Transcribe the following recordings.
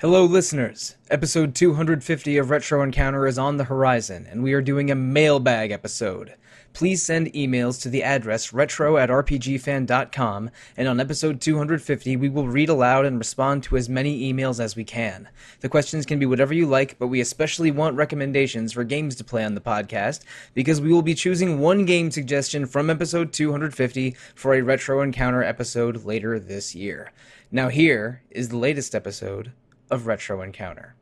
Hello, listeners. Episode 250 of Retro Encounter is on the horizon, and we are doing a mailbag episode. Please send emails to the address retro at rpgfan.com, and on episode 250, we will read aloud and respond to as many emails as we can. The questions can be whatever you like, but we especially want recommendations for games to play on the podcast, because we will be choosing one game suggestion from episode 250 for a Retro Encounter episode later this year. Now, here is the latest episode of Retro Encounter.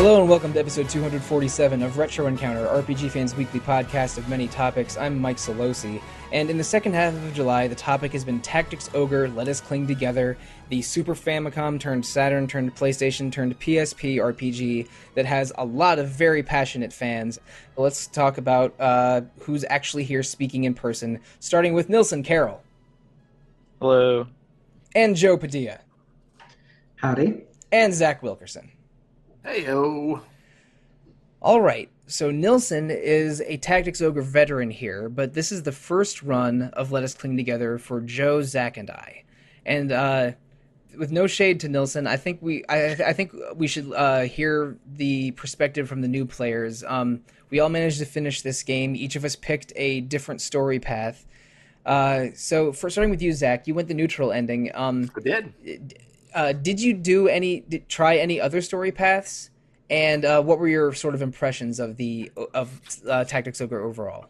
Hello and welcome to episode 247 of Retro Encounter, RPG Fans Weekly podcast of many topics. I'm Mike Solosi, and in the second half of July, the topic has been Tactics Ogre, Let Us Cling Together, the Super Famicom turned Saturn turned PlayStation turned PSP RPG that has a lot of very passionate fans. Let's talk about uh, who's actually here speaking in person, starting with Nilson Carroll. Hello. And Joe Padilla. Howdy. And Zach Wilkerson. Heyo. All right. So Nilson is a Tactics Ogre veteran here, but this is the first run of Let Us Cling Together for Joe, Zach, and I. And uh, with no shade to Nilson, I think we I, I think we should uh, hear the perspective from the new players. Um, we all managed to finish this game. Each of us picked a different story path. Uh, so, for starting with you, Zach, you went the neutral ending. Um, I did. Uh, did you do any did, try any other story paths and uh, what were your sort of impressions of the of uh, tactics ogre overall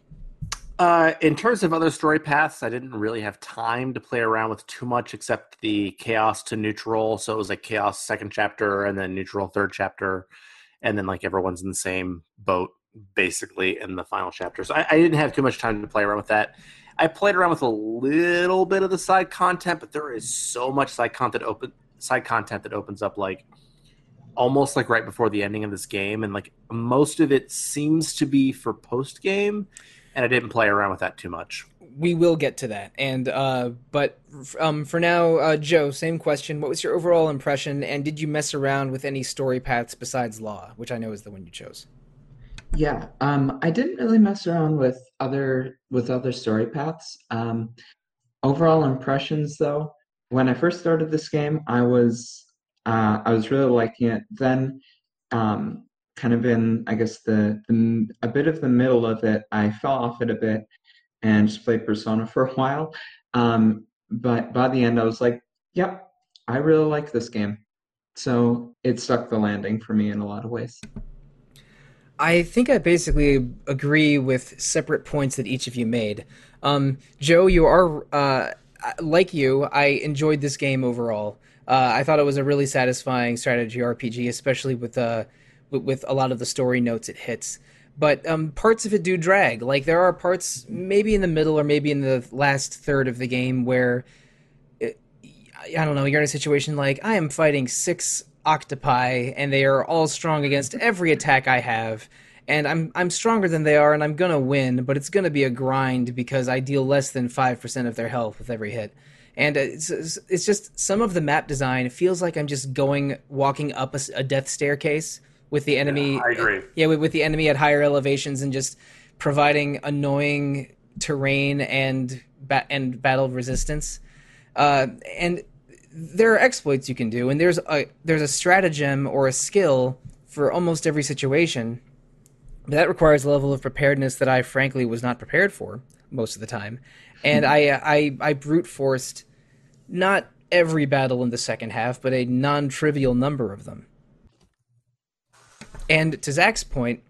Uh, in terms of other story paths, I didn't really have time to play around with too much except the chaos to neutral. So it was like chaos second chapter and then neutral third chapter. And then like everyone's in the same boat basically in the final chapter. So I, I didn't have too much time to play around with that. I played around with a little bit of the side content, but there is so much side content open side content that opens up like almost like right before the ending of this game and like most of it seems to be for post game and I didn't play around with that too much. we will get to that and uh, but um, for now uh, joe same question what was your overall impression and did you mess around with any story paths besides law which i know is the one you chose Yeah, um, I didn't really mess around with other with other story paths. Um, overall impressions, though, when I first started this game, I was uh, I was really liking it. Then, um, kind of in I guess the, the a bit of the middle of it, I fell off it a bit and just played Persona for a while. Um, but by the end, I was like, "Yep, I really like this game." So it stuck the landing for me in a lot of ways. I think I basically agree with separate points that each of you made. Um, Joe, you are uh, like you. I enjoyed this game overall. Uh, I thought it was a really satisfying strategy RPG, especially with uh, with, with a lot of the story notes it hits. But um, parts of it do drag. Like there are parts, maybe in the middle or maybe in the last third of the game, where it, I don't know. You're in a situation like I am fighting six octopi and they are all strong against every attack I have and I'm I'm stronger than they are and I'm going to win but it's going to be a grind because I deal less than 5% of their health with every hit and it's, it's just some of the map design feels like I'm just going walking up a, a death staircase with the enemy Yeah, I agree. yeah with, with the enemy at higher elevations and just providing annoying terrain and ba- and battle resistance uh, and there are exploits you can do, and there's a there's a stratagem or a skill for almost every situation. But that requires a level of preparedness that I frankly was not prepared for most of the time, and I I I brute forced not every battle in the second half, but a non-trivial number of them. And to Zach's point,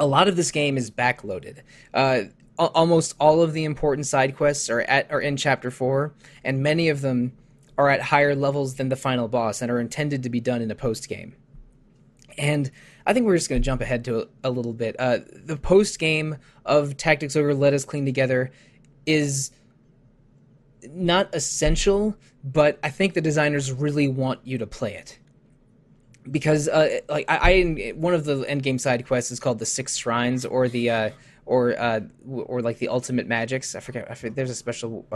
a lot of this game is backloaded. Uh, al- almost all of the important side quests are at are in chapter four, and many of them are at higher levels than the final boss and are intended to be done in a post game. And I think we're just going to jump ahead to a, a little bit. Uh, the post game of Tactics Ogre Let Us Cling Together is not essential, but I think the designers really want you to play it. because uh, like I, I one of the end game side quests is called the Six Shrines or the uh, or uh, or like the ultimate magics. I forget. I forget there's a special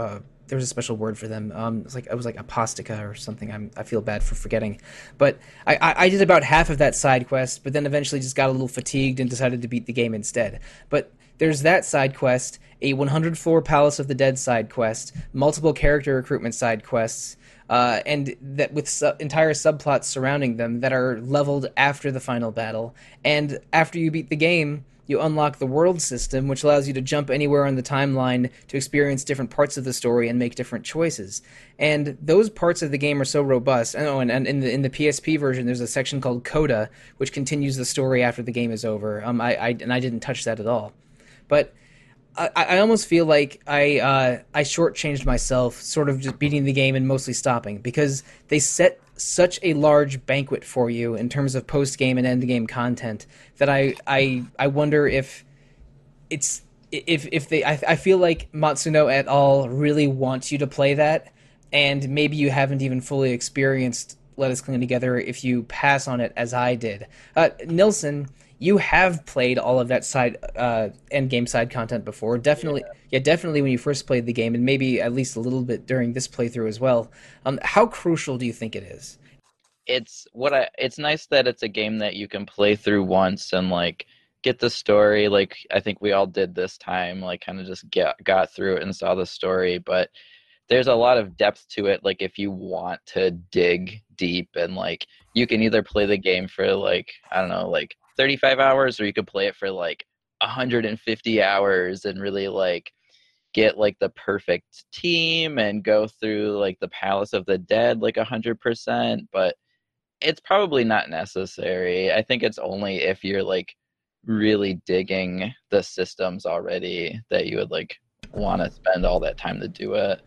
uh, was a special word for them. Um, it's like it was like apostica or something. I'm I feel bad for forgetting, but I, I, I did about half of that side quest, but then eventually just got a little fatigued and decided to beat the game instead. But there's that side quest, a 100 floor Palace of the Dead side quest, multiple character recruitment side quests. Uh, and that with su- entire subplots surrounding them that are leveled after the final battle. And after you beat the game, you unlock the world system, which allows you to jump anywhere on the timeline to experience different parts of the story and make different choices. And those parts of the game are so robust. Oh, and, and in the in the PSP version, there's a section called Coda, which continues the story after the game is over. Um, I, I and I didn't touch that at all, but. I, I almost feel like I uh, I shortchanged myself, sort of just beating the game and mostly stopping because they set such a large banquet for you in terms of post game and end game content that I I I wonder if it's if if they I, I feel like Matsuno et al really wants you to play that and maybe you haven't even fully experienced Let Us Cling Together if you pass on it as I did. Uh, Nilson, you have played all of that side uh, end game side content before. Definitely, yeah. yeah. definitely when you first played the game, and maybe at least a little bit during this playthrough as well. Um, how crucial do you think it is? It's what I. It's nice that it's a game that you can play through once and like get the story. Like I think we all did this time. Like kind of just get got through it and saw the story, but there's a lot of depth to it like if you want to dig deep and like you can either play the game for like i don't know like 35 hours or you could play it for like 150 hours and really like get like the perfect team and go through like the palace of the dead like 100% but it's probably not necessary. I think it's only if you're like really digging the systems already that you would like want to spend all that time to do it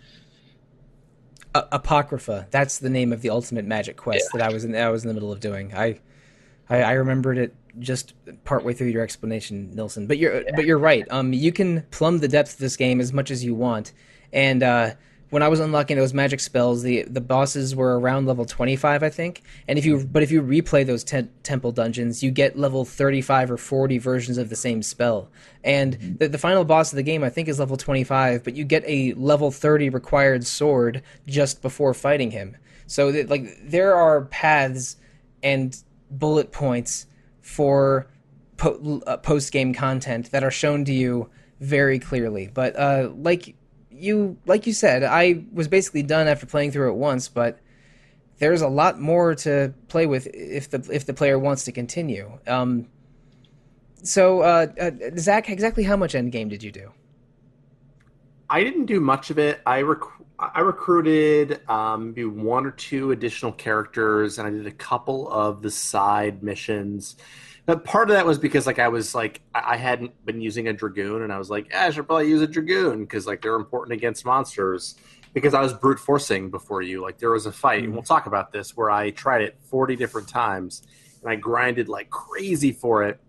uh, apocrypha that's the name of the ultimate magic quest yeah. that i was in i was in the middle of doing i I, I remembered it just partway through your explanation, Nilson. But you're yeah. but you're right. Um, you can plumb the depth of this game as much as you want. And uh, when I was unlocking those magic spells, the the bosses were around level 25, I think. And if you but if you replay those te- temple dungeons, you get level 35 or 40 versions of the same spell. And mm-hmm. the, the final boss of the game, I think, is level 25, but you get a level 30 required sword just before fighting him. So that, like there are paths and bullet points for po- uh, post game content that are shown to you very clearly. But uh, like you like you said, I was basically done after playing through it once, but there's a lot more to play with if the if the player wants to continue. Um, so, uh, uh, Zach, exactly how much end game did you do? I didn't do much of it. I rec- I recruited um, maybe one or two additional characters, and I did a couple of the side missions. But part of that was because like I was like I hadn't been using a dragoon, and I was like, yeah, I should probably use a dragoon because like they're important against monsters. Because I was brute forcing before you. Like there was a fight, and we'll talk about this, where I tried it forty different times, and I grinded like crazy for it,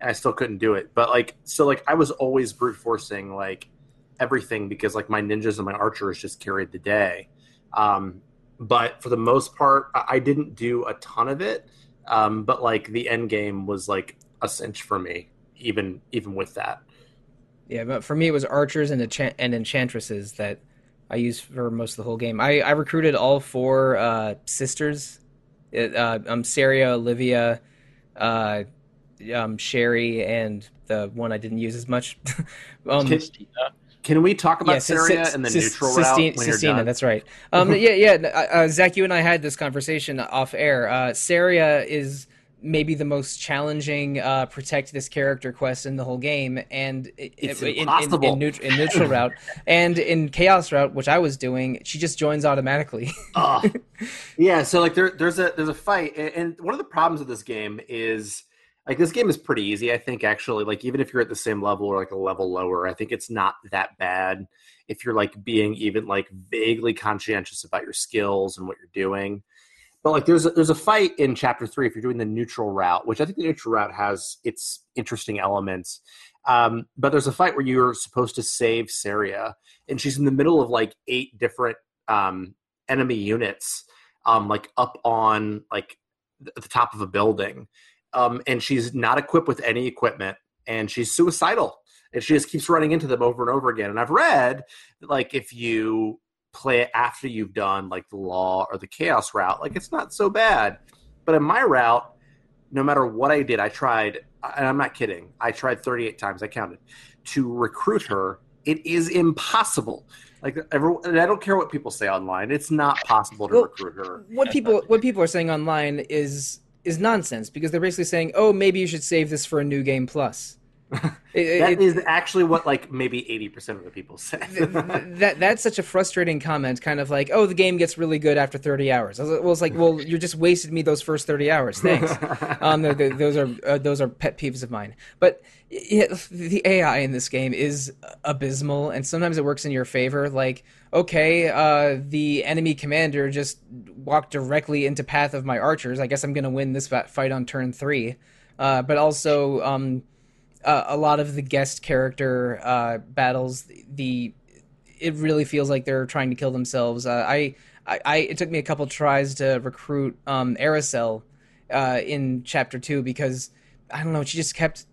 and I still couldn't do it. But like so, like I was always brute forcing like everything because like my ninjas and my archers just carried the day. Um, but for the most part, I didn't do a ton of it. Um, but like the end game was like a cinch for me, even even with that. Yeah, but for me it was archers and enchant- and enchantresses that I used for most of the whole game. I, I recruited all four uh, sisters, it, uh, um, Saria, Olivia, uh, um, Sherry, and the one I didn't use as much. um, Christina. Can we talk about yeah, Saria and the neutral route when Sistina, That's right. Um, yeah, yeah. Uh, uh, Zach, you and I had this conversation off air. Uh, Saria is maybe the most challenging uh, protect this character quest in the whole game, and it's in, impossible. In, in, in, in, neutral route and in chaos route, which I was doing, she just joins automatically. uh, yeah, so like there, there's a there's a fight, and one of the problems of this game is like this game is pretty easy i think actually. Like even if you're at the same level or like a level lower i think it's not that bad if you're like being even like vaguely conscientious about your skills and what you're doing. But like there's a, there's a fight in chapter three if you're doing the neutral route which i think the neutral route has its interesting elements. Um, but there's a fight where you're supposed to save Saria, and she's in the middle of like eight different um, enemy units, um, like up on like the top of a building, um, and she's not equipped with any equipment, and she's suicidal, and she just keeps running into them over and over again. And I've read like if you play it after you've done like the law or the chaos route, like it's not so bad. But in my route, no matter what I did, I tried, and I'm not kidding, I tried 38 times, I counted, to recruit her. It is impossible. Like everyone, and I don't care what people say online. It's not possible to Well, recruit her. what people what people are saying online is is nonsense because they're basically saying, "Oh, maybe you should save this for a new game plus." It- That it- is actually what like maybe 80% of the people say. th- th- that that's such a frustrating comment. Kind of like, "Oh, the game gets really good after 30 hours." I was, well, it's like, well, you just wasted me those first 30 hours. Thanks. um, th- th- those are uh, those are pet peeves of mine. But yeah, the AI in this game is abysmal, and sometimes it works in your favor. Like, okay, uh, the enemy commander just walked directly into path of my archers. I guess I'm gonna win this fight on turn three. Uh, but also, um, uh, a lot of the guest character uh, battles, the it really feels like they're trying to kill themselves. Uh, I, I, I, it took me a couple tries to recruit um, Arycelle uh, in chapter two because I don't know, she just kept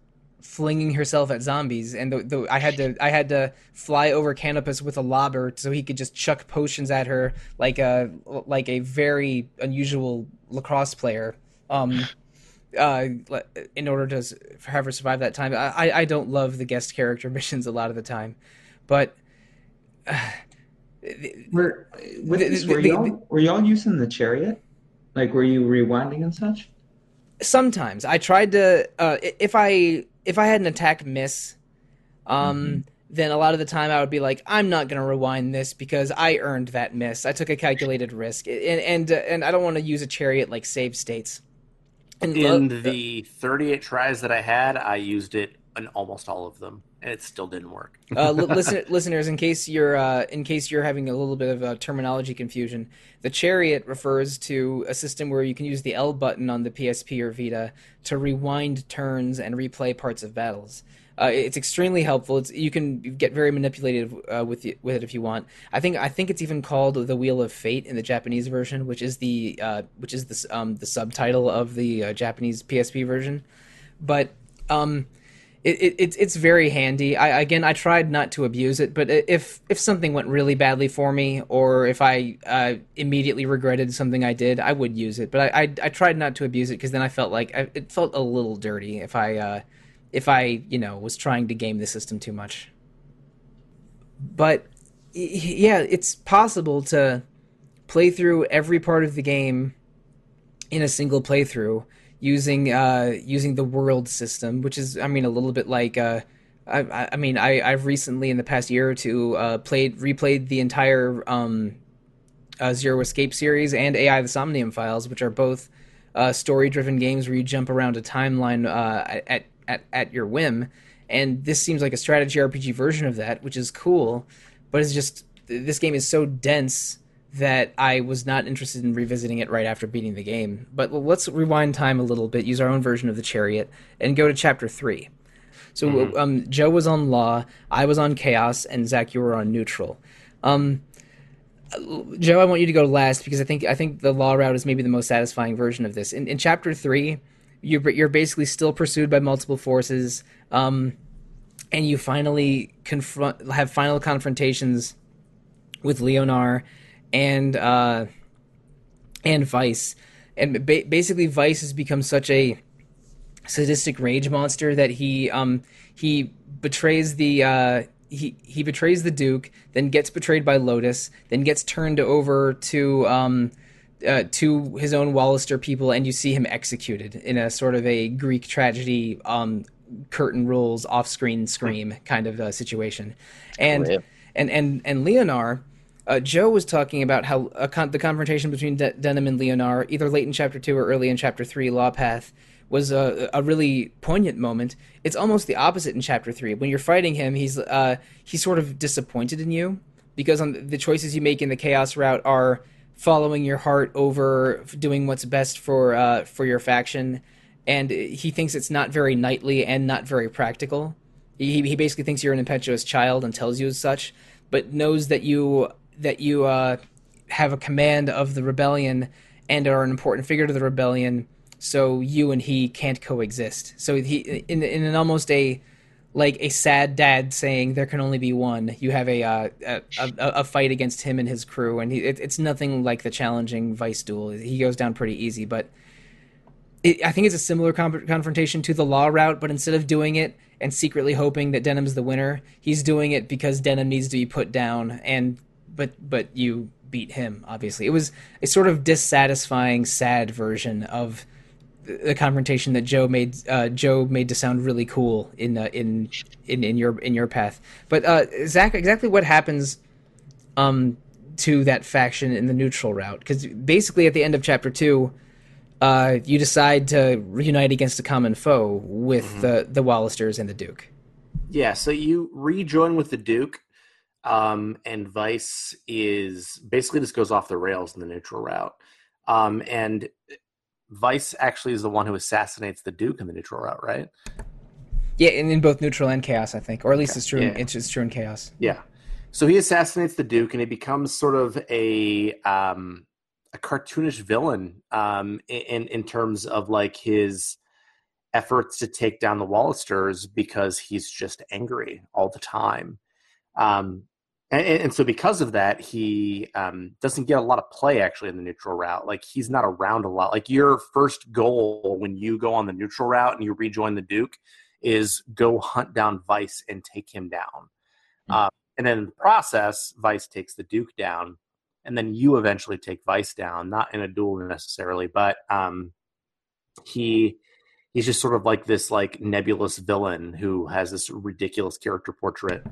flinging herself at zombies, and the, the, I had to I had to fly over Canopus with a lobber so he could just chuck potions at her like a like a very unusual lacrosse player. Um, uh, in order to her survive that time, I I- don't love the guest character missions a lot of the time, but Were The- the- were the- y'all were y'all using the chariot? Like, were you rewinding and such? sometimes I tried to uh, if I if I had an attack miss, um, Mhm. then a lot of the time I would be like, I'm not gonna rewind this because I earned that miss. I took a calculated risk, and and uh, and I don't want to use a chariot like save states. And In the 38 tries that I had, I used it in almost all of them, and it still didn't work. uh, li- listen, listeners, in case you're uh, in case you're having a little bit of a terminology confusion, the chariot refers to a system where you can use the L button on the PSP or Vita to rewind turns and replay parts of battles. Uh, it's extremely helpful. It's you can get very manipulative uh, with the, with it if you want. I think I think it's even called the Wheel of Fate in the Japanese version, which is the uh, which is the um, the subtitle of the uh, Japanese PSP version. But um, it, it, it's it's very handy. I again I tried not to abuse it, but if if something went really badly for me, or if I uh, immediately regretted something I did, I would use it. But I I, I tried not to abuse it because then I felt like I, it felt a little dirty if I uh, if I you know was trying to game the system too much. But yeah, it's possible to play through every part of the game in a single playthrough using uh, using the world system, which is, I mean, a little bit like. Uh, I, I- mean, I, I've recently, in the past year or two, uh, played replayed the entire um, uh, Zero Escape series and AI: The Somnium Files, which are both uh, story-driven games where you jump around a timeline uh, at, at at your whim. And this seems like a strategy RPG version of that, which is cool, but it's just this game is so dense that I was not interested in revisiting it right after beating the game. But let's rewind time a little bit, use our own version of the chariot, and go to chapter three. So um, Joe was on law, I was on chaos, and Zach, you were on neutral. Um, Joe, I want you to go last because I think I think the law route is maybe the most satisfying version of this. In, in chapter three, you're you're basically still pursued by multiple forces, um, and you finally confront have final confrontations with Leonar and uh, and Vice, and ba- basically Vice has become such a sadistic rage monster that he um he betrays the uh he he betrays the duke then gets betrayed by lotus then gets turned over to um uh, to his own Walister people, and you see him executed in a sort of a Greek tragedy, um, curtain rolls, off-screen scream kind of uh, situation, and Rip. and and and Leonar, uh, Joe was talking about how a con- the confrontation between De- Denam and Leonar, either late in chapter two or early in chapter three, Law Path, was a, a really poignant moment. It's almost the opposite in chapter three. When you're fighting him, he's uh, he's sort of disappointed in you because on the choices you make in the chaos route are following your heart over doing what's best for uh, for your faction, and he thinks it's not very knightly and not very practical. He, he basically thinks you're an impetuous child and tells you as such, but knows that you that you uh, have a command of the rebellion and are an important figure to the rebellion, so you and he can't coexist. So he in in an almost a like a sad dad saying there can only be one. You have a uh, a, a, a, fight against him and his crew, and he, it, it's nothing like the challenging Vice duel. He goes down pretty easy, but it, I think it's a similar confrontation to the law route. But instead of doing it and secretly hoping that Denam's the winner, he's doing it because Denam needs to be put down, and but but you beat him. Obviously, it was a sort of dissatisfying, sad version of the confrontation that Joe made uh, Joe made to sound really cool in uh, in in in your in your path. But uh, Zach, exactly what happens um, to that faction in the neutral route? Because basically, at the end of chapter two, uh, you decide to reunite against a common foe with mm-hmm. the the Walisters and the Duke. Yeah, so you rejoin with the Duke, um, and Vice is basically just goes off the rails in the neutral route. Um, and Vyse actually is the one who assassinates the Duke in the neutral route, right? Yeah, in, in both neutral and chaos, I think, or at least okay. it's true. Yeah. In, it's true in chaos. Yeah. So he assassinates the Duke, and he becomes sort of a um, a cartoonish villain um, in in terms of like his efforts to take down the Walisters because he's just angry all the time. Um, and, and, so because of that, he um, doesn't get a lot of play actually in the neutral route. Like he's not around a lot. Like your first goal when you go on the neutral route and you rejoin the Duke is go hunt down Vice and take him down. Mm-hmm. Uh, and then in the process, Vice takes the Duke down, and then you eventually take Vice down, not in a duel necessarily, but um, he he's just sort of like this like nebulous villain who has this ridiculous character portrait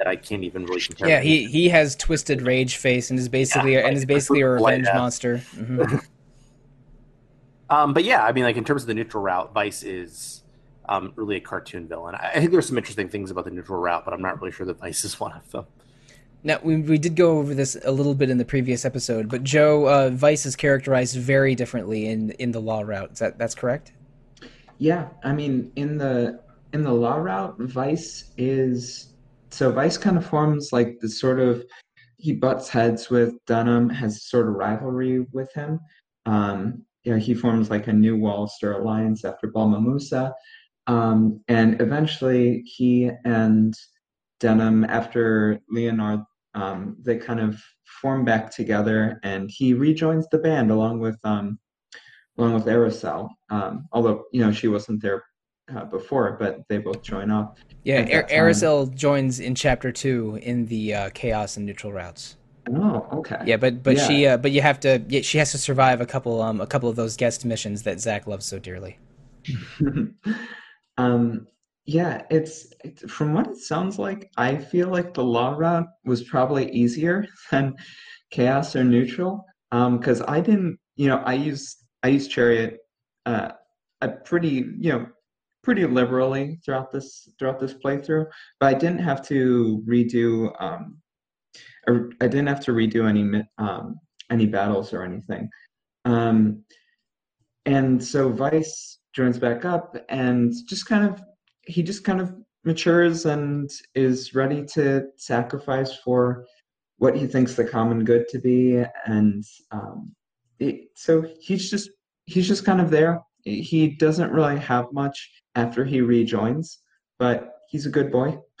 that I can't even really compare. Yeah, he he has twisted rage face and is basically yeah, and is basically a revenge monster. Mm-hmm. um, but yeah, I mean, like in terms of the neutral route, Vice is um, really a cartoon villain. I think there's some interesting things about the neutral route, but I'm not really sure that Vice is one of them. Now we we did go over this a little bit in the previous episode, but Joe uh, Vyse is characterized very differently in in the law route. Is that that's correct? Yeah, I mean in the in the law route, Vice is so Vice kind of forms like the sort of he butts heads with Denam, has sort of rivalry with him. Um, you know, he forms like a new Walister alliance after Balmamusa. Um, and eventually he and Denam, after Leonar, um, they kind of form back together and he rejoins the band along with um, along with Arycelle. Um, although, you know, she wasn't there uh, before, but they both join up. Yeah, Ar- joins in chapter two in the uh, chaos and neutral routes. Oh, okay. Yeah, but but yeah. she uh, but you have to yeah, she has to survive a couple um a couple of those guest missions that Zach loves so dearly. um, yeah, it's, it's from what it sounds like. I feel like the law route was probably easier than chaos or neutral. Um, because I didn't, you know, I use I use chariot, uh, a pretty you know pretty liberally throughout this throughout this playthrough, but I didn't have to redo um, I didn't have to redo any um, any battles or anything. Um, and so Vice joins back up and just kind of he just kind of matures and is ready to sacrifice for what he thinks the common good to be and um, it, so he's just he's just kind of there he doesn't really have much after he rejoins, but he's a good boy.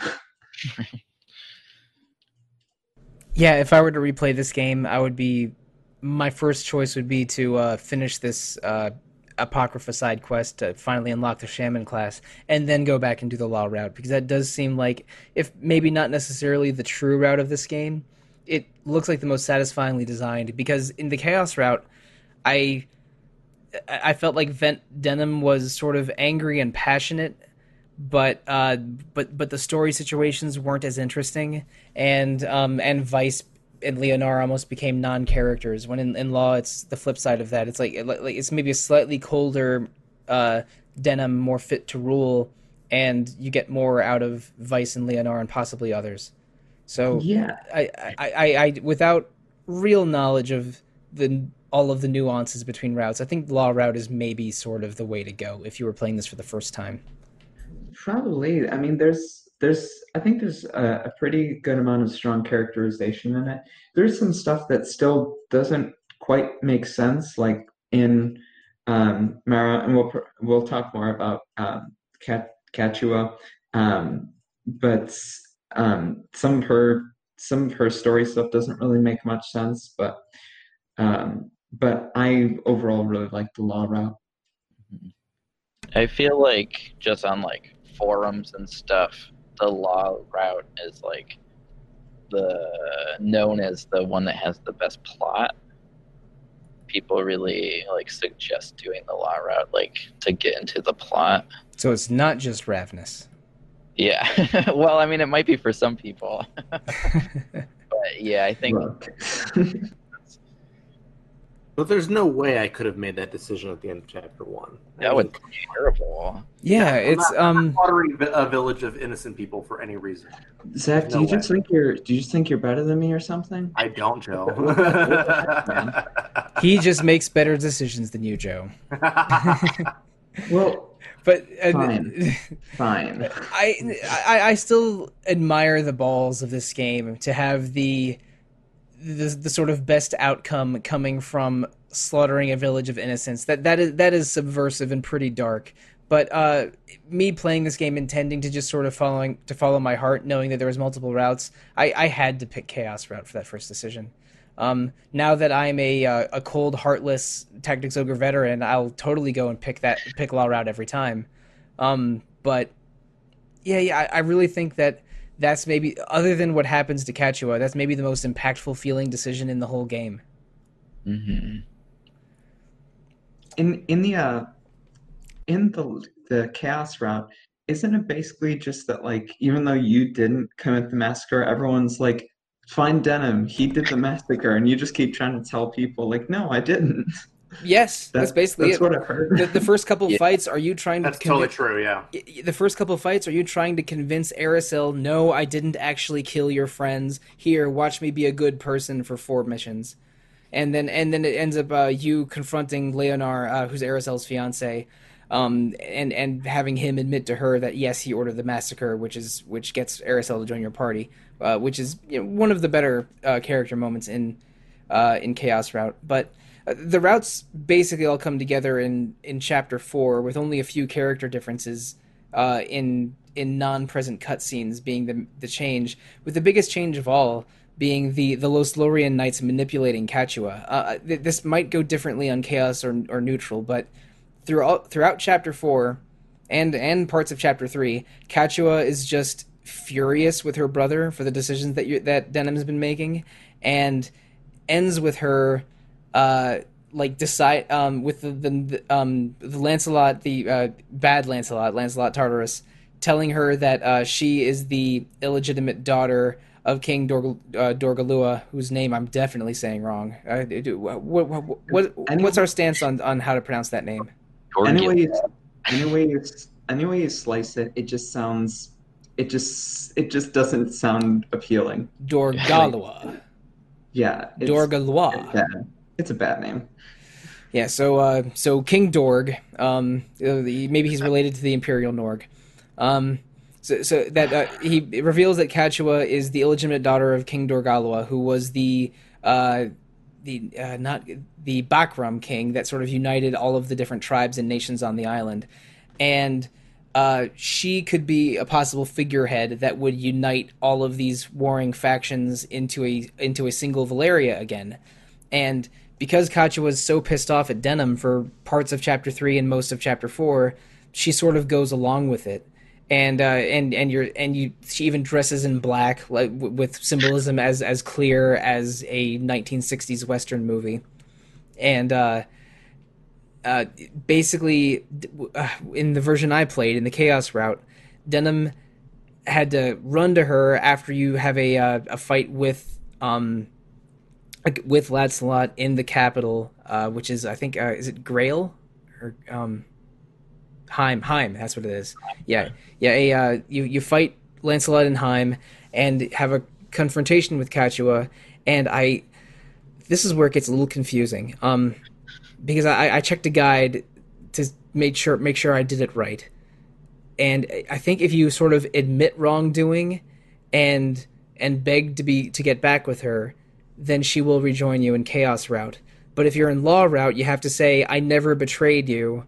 yeah, if I were to replay this game, I would be my first choice would be to uh, finish this uh, Apocrypha side quest to finally unlock the Shaman class, and then go back and do the Law route because that does seem like, if maybe not necessarily the true route of this game, it looks like the most satisfyingly designed. Because in the Chaos route, I I felt like Vent Denam was sort of angry and passionate, but uh, but but the story situations weren't as interesting, and um, and Vyse and Leonar almost became non-characters. When in, in Law, it's the flip side of that. It's like, like it's maybe a slightly colder uh, Denam, more fit to rule, and you get more out of Vice and Leonar and possibly others. So yeah, I, I, I, I without real knowledge of the all of the nuances between routes. I think law route is maybe sort of the way to go if you were playing this for the first time. Probably. I mean, there's there's I think there's a, a pretty good amount of strong characterization in it. There's some stuff that still doesn't quite make sense, like in um, Mara, and we'll we'll talk more about um, Kat, Kachua. Um, but um, some of her some of her story stuff doesn't really make much sense. But um, but I overall really like the law route. I feel like just on like forums and stuff, the law route is like the known as the one that has the best plot. People really like suggest doing the law route, like to get into the plot. So it's not just Ravness. Yeah. well, I mean, it might be for some people. but yeah, I think. Look. But there's no way I could have made that decision at the end of chapter one. I that would be terrible. Yeah, I'm it's not- um not a village of innocent people for any reason. Zach, do No you just think you're do you just think you're better than me or something? I don't, Joe. he just makes better decisions than you, Joe. Well, But uh, Fine. fine. I, I I still admire the balls of this game to have the the, the sort of best outcome coming from slaughtering a village of innocents. That that is that is subversive and pretty dark. But uh, me playing this game intending to just sort of following to follow my heart, knowing that there was multiple routes, I, I had to pick chaos route for that first decision. Um, now that I'm a uh, a cold, heartless tactics ogre veteran, I'll totally go and pick that pick law route every time. Um, but yeah, yeah, I, I really think that that's maybe other than what happens to Kachua, that's maybe the most impactful feeling decision in the whole game. hmm In in the uh in the the chaos route, isn't it basically just that like even though you didn't commit the massacre, everyone's like, find Denam, he did the massacre, and you just keep trying to tell people like, no, I didn't. Yes, that's, basically that's it. what I've heard. The, the first couple Yeah. fights, are you trying That's to totally convince, true. Yeah. y- y- the first couple fights, are you trying to convince Arycelle, no, I didn't actually kill your friends. Here, watch me be a good person for four missions. And then and then it ends up uh, you confronting Leonar, uh, who's Arycelle's fiance, um, and and having him admit to her that yes, he ordered the massacre, which is which gets Arycelle to join your party, uh, which is you know, one of the better uh, character moments in uh, in Chaos Route. But the routes basically all come together in in Chapter Four, with only a few character differences uh, in in non-present cutscenes being the the change, with the biggest change of all being the the Loslorien knights manipulating Kachua. Uh, th- this might go differently on Chaos or or Neutral, but throughout throughout Chapter Four and and parts of Chapter Three, Kachua is just furious with her brother for the decisions that you, that Denam's been making, and ends with her uh like decide um with the, the, the um the Lancelot the uh bad Lancelot Lancelot Tartaros telling her that uh she is the illegitimate daughter of King Dorg, uh, Dorgalua whose name I'm definitely saying wrong. Uh, do- what, what, what, Any- what's our stance on on how to pronounce that name? Anyway, you, anyway, anyway you slice it, it just sounds, it just, it just doesn't sound appealing. Dorgalua. Yeah, Dorgalua. it's bad. It's a bad name. Yeah, so uh, so King Dorg, um, uh, maybe he's related to the Imperial Norg. Um, so, so that uh, he reveals that Kachua is the illegitimate daughter of King Dorgalua, who was the uh, the uh, not the Bakram king that sort of united all of the different tribes and nations on the island, and uh, she could be a possible figurehead that would unite all of these warring factions into a into a single Valeria again. And because Kachua was so pissed off at Denam for parts of chapter three and most of chapter four, she sort of goes along with it. And uh, and and you're and you she even dresses in black like w- with symbolism as as clear as a 1960s western movie. And uh, uh, basically, uh, in the version I played in the Chaos route, Denam had to run to her after you have a uh, a fight with um with Lancelot in the capital, uh, which is I think uh, is it Grail or um Heim Heim that's what it is. Yeah, yeah. A, uh, you you fight Lancelot and Heim and have a confrontation with Kachua, and I this is where it gets a little confusing. Um, because I, I checked a guide to make sure make sure I did it right, and I think if you sort of admit wrongdoing, and and beg to be to get back with her, then she will rejoin you in Chaos Route. But if you're in law route, you have to say, "I never betrayed you,"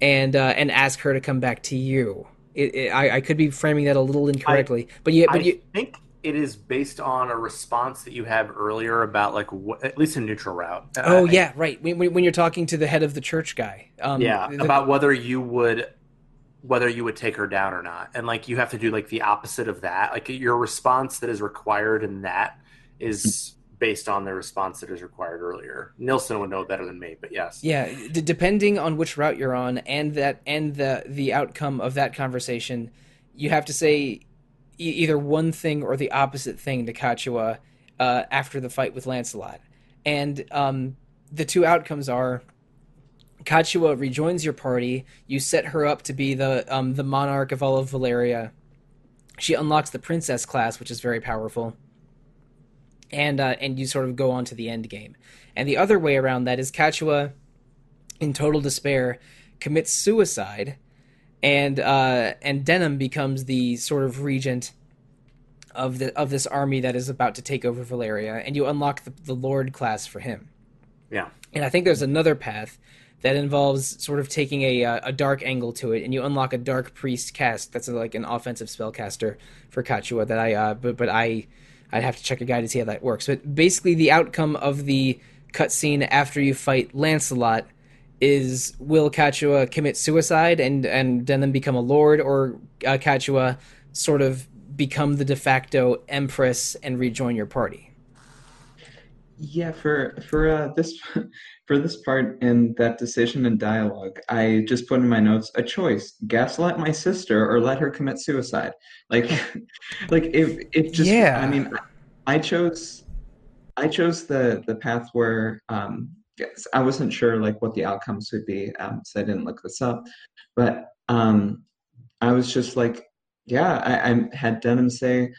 and uh, and ask her to come back to you. It, it, I, I could be framing that a little incorrectly, but yeah, but I you, think it is based on a response that you have earlier about like what, at least in neutral route. oh Uh, yeah, right. When, when when you're talking to the head of the church guy, um, yeah, the- about whether you would whether you would take her down or not, and like you have to do like the opposite of that. Like your response that is required in that is based on the response that is required earlier. Nilson would know better than me, but yes. Yeah, d- depending on which route you're on and that and the the outcome of that conversation, you have to say e- either one thing or the opposite thing to Kachua uh, after the fight with Lancelot. And um, the two outcomes are Kachua rejoins your party. You set her up to be the um, the monarch of all of Valeria. She unlocks the princess class, which is very powerful. And uh, and you sort of go on to the end game. And the other way around that is Kachua, in total despair, commits suicide, and uh, and Denam becomes the sort of regent of the of this army that is about to take over Valeria, and you unlock the, the Lord class for him. Yeah. And I think there's another path that involves sort of taking a uh, a dark angle to it, and you unlock a dark priest cast. That's like an offensive spellcaster for Kachua that I uh, but but I I'd have to check a guide to see how that works. But basically, the outcome of the cutscene after you fight Lancelot is will Kachua commit suicide and and then become a lord, or uh, Kachua sort of become the de facto empress and rejoin your party? Yeah, for for uh, this for this part in that decision and dialogue, I just put in my notes a choice: gaslight my sister or let her commit suicide. Like, like if if just Yeah. I mean, I chose I chose the the path where um yes, I wasn't sure like what the outcomes would be, um, so I didn't look this up, but um I was just like, yeah, I, I had Denam say,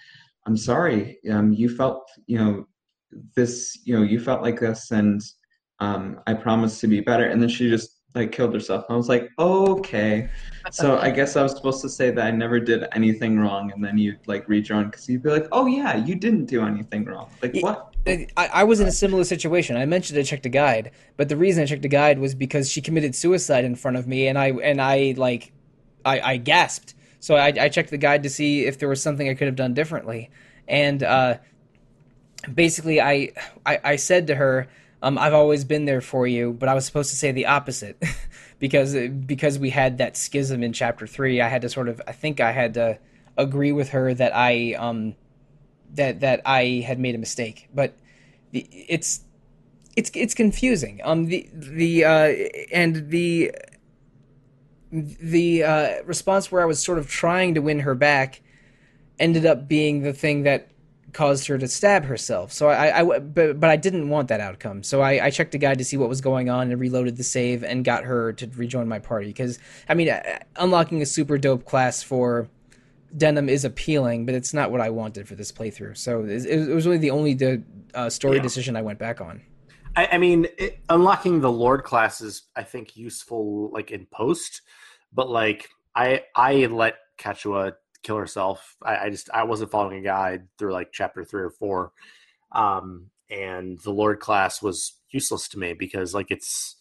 I'm sorry, um, you felt you know this you know you felt like this and um i promised to be better and then she just like killed herself. I was like okay. So i guess i was supposed to say that i never did anything wrong and then you'd like rejoin because you'd be like oh yeah you didn't do anything wrong. Like what? I, I was in a similar situation. I mentioned I checked a guide, but the reason I checked a guide was because she committed suicide in front of me, and I and I like, I, I gasped. So I, I checked the guide to see if there was something I could have done differently, and uh, basically I, I I said to her, um, "I've always been there for you," but I was supposed to say the opposite, because because we had that schism in chapter three. I had to sort of I think I had to agree with her that I um that that I had made a mistake, but the, it's it's it's confusing. Um, the the uh, and the the uh, response where I was sort of trying to win her back ended up being the thing that caused her to stab herself. So I, I but, but I didn't want that outcome. So I, I checked a guide to see what was going on and reloaded the save and got her to rejoin my party. Because I mean, uh, unlocking a super dope class for Denam is appealing, but it's not what I wanted for this playthrough. So it, it was really the only de- uh, story Yeah. decision I went back on. I, I mean, it, unlocking the Lord class is, I think, useful like in post, but like I I let Kachua kill herself. I, I just I wasn't following a guide through like chapter three or four, um, and the Lord class was useless to me because like it's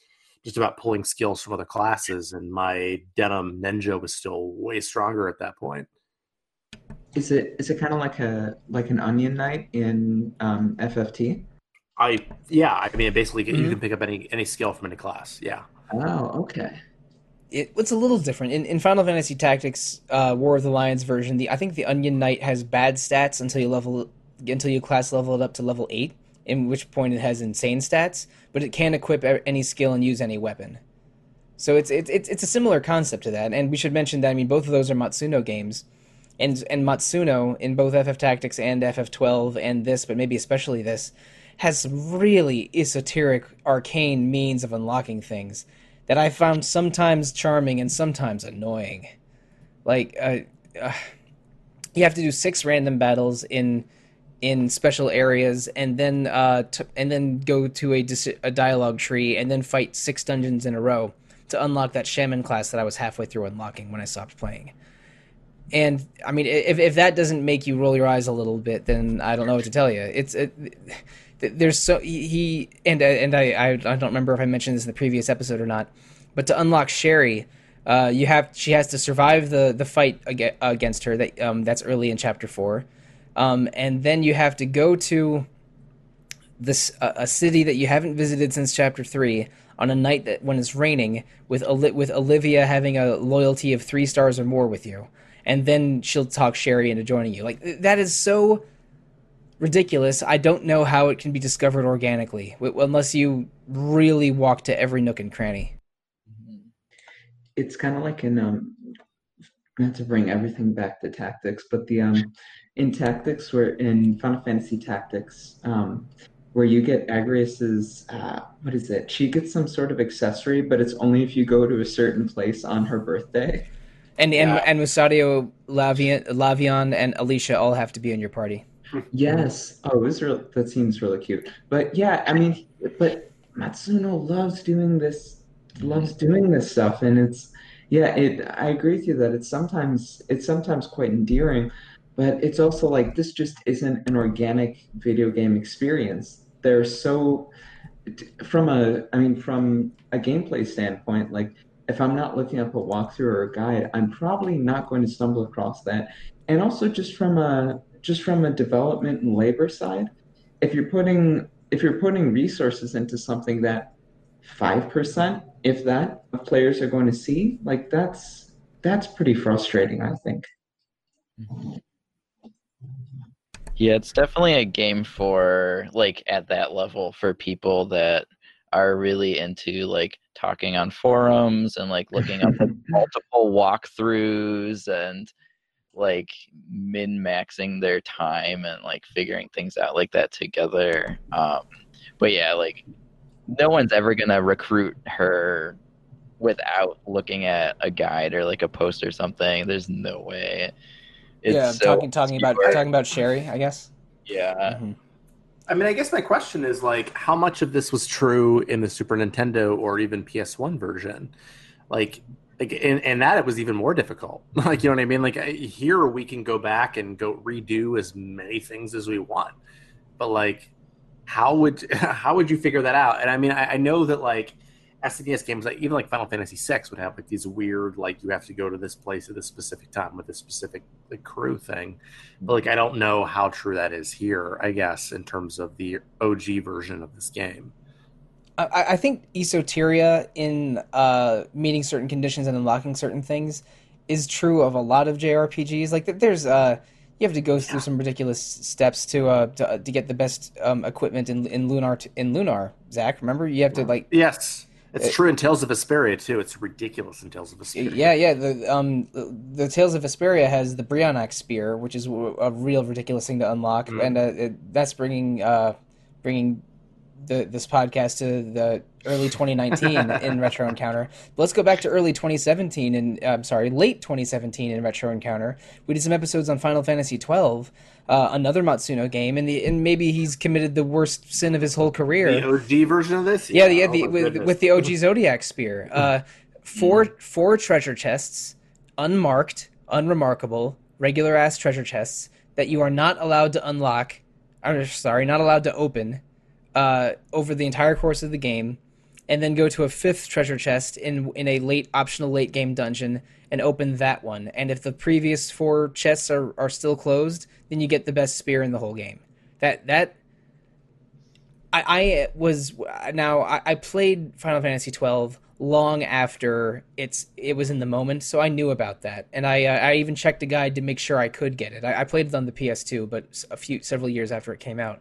just about pulling skills from other classes, and my Denam Ninja was still way stronger at that point. is it is it kind of like a like an onion knight in um fft I yeah, I mean basically you Mhm. can pick up any any skill from any class. Yeah. oh okay it, it's a little different in, in Final Fantasy Tactics uh, War of the Lions version. The I think the Onion Knight has bad stats until you level until you class level it up to level eight, in which point it has insane stats. But it can equip any skill and use any weapon. So it's it's it's it's a similar concept to that. And we should mention that I mean both of those are Matsuno games, and and Matsuno in both FF Tactics and FF12 and this, but maybe especially this, has some really esoteric, arcane means of unlocking things that I found sometimes charming and sometimes annoying. Like, uh, uh, you have to do six random battles in in special areas, and then uh, t- and then go to a, dis- a dialogue tree, and then fight six dungeons in a row to unlock that shaman class that I was halfway through unlocking when I stopped playing. And I mean, if if that doesn't make you roll your eyes a little bit, then I don't know what to tell you. It's it, there's so he and and I I don't remember if I mentioned this in the previous episode or not, but to unlock Sherry, uh, you have she has to survive the the fight against her that um, that's early in chapter four, um, and then you have to go to this uh, a city that you haven't visited since chapter three on a night that when it's raining with with Olivia having a loyalty of three stars or more with you, and then she'll talk Sherry into joining you. Like that is so ridiculous. I don't know how it can be discovered organically unless you really walk to every nook and cranny. It's kind of like in um, not to bring everything back to tactics, but the um, in tactics where in Final Fantasy Tactics, um, where you get Agrias's uh, what is it? She gets some sort of accessory, but it's only if you go to a certain place on her birthday. And yeah. and and Mustadio, Lavian, Lavian, and Alicia all have to be in your party. Yes. Oh, it was real. That seems really cute. But yeah, I mean, but Matsuno loves doing this. Loves doing this stuff, and it's yeah. It. I agree with you that it's sometimes it's sometimes quite endearing, but it's also like this just isn't an organic video game experience they're so from a I mean from a gameplay standpoint, like if I'm not looking up a walkthrough or a guide, I'm probably not going to stumble across that. And also just from a just from a development and labor side, if you're putting if you're putting resources into something that five percent, if that, of players are going to see, like that's that's pretty frustrating, I think. Yeah, it's definitely a game for like at that level for people that are really into like talking on forums and like looking up multiple walkthroughs and like min maxing their time and like figuring things out like that together. Um, but yeah, like no one's ever gonna recruit her without looking at a guide or like a post or something. There's no way. It's yeah, so talking talking about talking about Sherry, I guess. Yeah. Mm-hmm. I mean, I guess my question is like, how much of this was true in the Super Nintendo or even PS1 version? Like, like and, and that it was even more difficult. like, you know what I mean? Like here we can go back and go redo as many things as we want, but like, how would how would you figure that out? And I mean, I, I know that like SNES games, like even like Final Fantasy VI, would have like these weird, like you have to go to this place at this specific time with this specific like crew thing. But like I don't know how true that is here. I guess in terms of the OG version of this game. I, I think esoteria in uh, meeting certain conditions and unlocking certain things is true of a lot of JRPGs. Like there's uh, you have to go through some ridiculous steps to uh to, to get the best um, equipment in in Lunar in Lunar. Zach, remember you have to like yes it's true in Tales of Vesperia too. It's ridiculous in Tales of Vesperia. Yeah, yeah. The um the Tales of Vesperia has the Brionac spear, which is a real ridiculous thing to unlock, mm-hmm. and uh, it, that's bringing uh bringing the this podcast to the early 2019 in Retro Encounter. But let's go back to early 2017 and I'm sorry, late 2017 in Retro Encounter. We did some episodes on Final Fantasy 12, uh, another Matsuno game, and the, and maybe he's committed the worst sin of his whole career. The OG version of this, yeah, yeah, the, oh with, with, the OG Zodiac spear. Uh, four four treasure chests, unmarked, unremarkable, regular ass treasure chests that you are not allowed to unlock. I'm sorry, not allowed to open uh, over the entire course of the game, and then go to a fifth treasure chest in in a late optional late game dungeon and open that one. And if the previous four chests are, are still closed, then you get the best spear in the whole game. That that I, I was now I, I played Final Fantasy twelve long after it's it was in the moment, so I knew about that, and I uh, I even checked a guide to make sure I could get it. I, I played it on the PS2, but a few several years after it came out,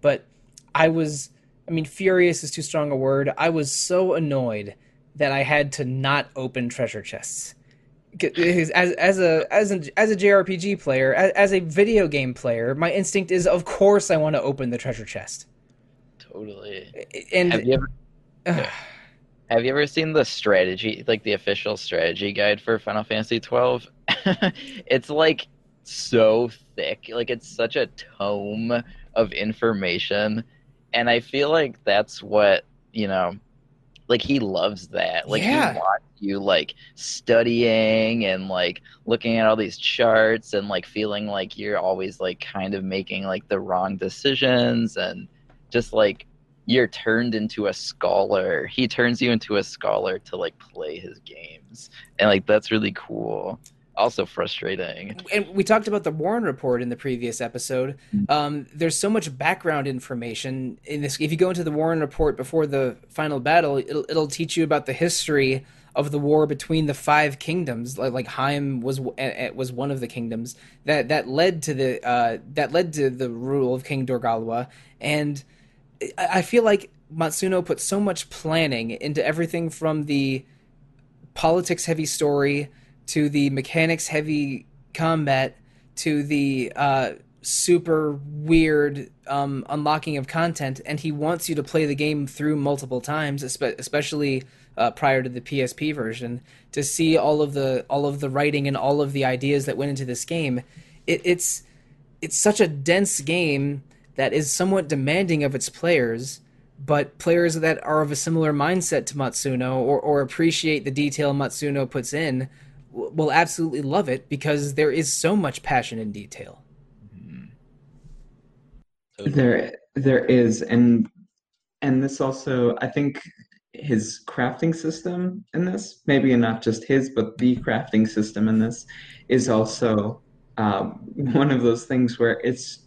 but I was, I mean, furious is too strong a word. I was so annoyed that I had to not open treasure chests. As, as a as a as a JRPG player, as, as a video game player, my instinct is, of course, I want to open the treasure chest. Totally. And have you ever uh, have you ever seen the strategy, like the official strategy guide for Final Fantasy twelve? it's like so thick, like it's such a tome of information and I feel like that's what you know, like he loves that. Like yeah. he wants you like studying and like looking at all these charts and like feeling like you're always like kind of making like the wrong decisions and just like you're turned into a scholar. He turns you into a scholar to like play his games, and like that's really cool. Also frustrating. And we talked about the Warren report in the previous episode. Um, there's so much background information in this. If you go into the Warren report before the final battle, it'll, it'll teach you about the history of the war between the five kingdoms. Like, like Heim was was one of the kingdoms that that led to the uh, that led to the rule of King Dorgalua and I feel like Matsuno put so much planning into everything from the politics heavy story to the mechanics heavy combat to the uh, super weird um, unlocking of content, and he wants you to play the game through multiple times, especially uh, prior to the PSP version, to see all of the all of the writing and all of the ideas that went into this game. It, it's it's such a dense game that is somewhat demanding of its players, but players that are of a similar mindset to Matsuno or, or appreciate the detail Matsuno puts in will absolutely love it because there is so much passion in detail. There, there is, and and this also, I think, his crafting system in this, maybe not just his, but the crafting system in this, is also um, one of those things where it's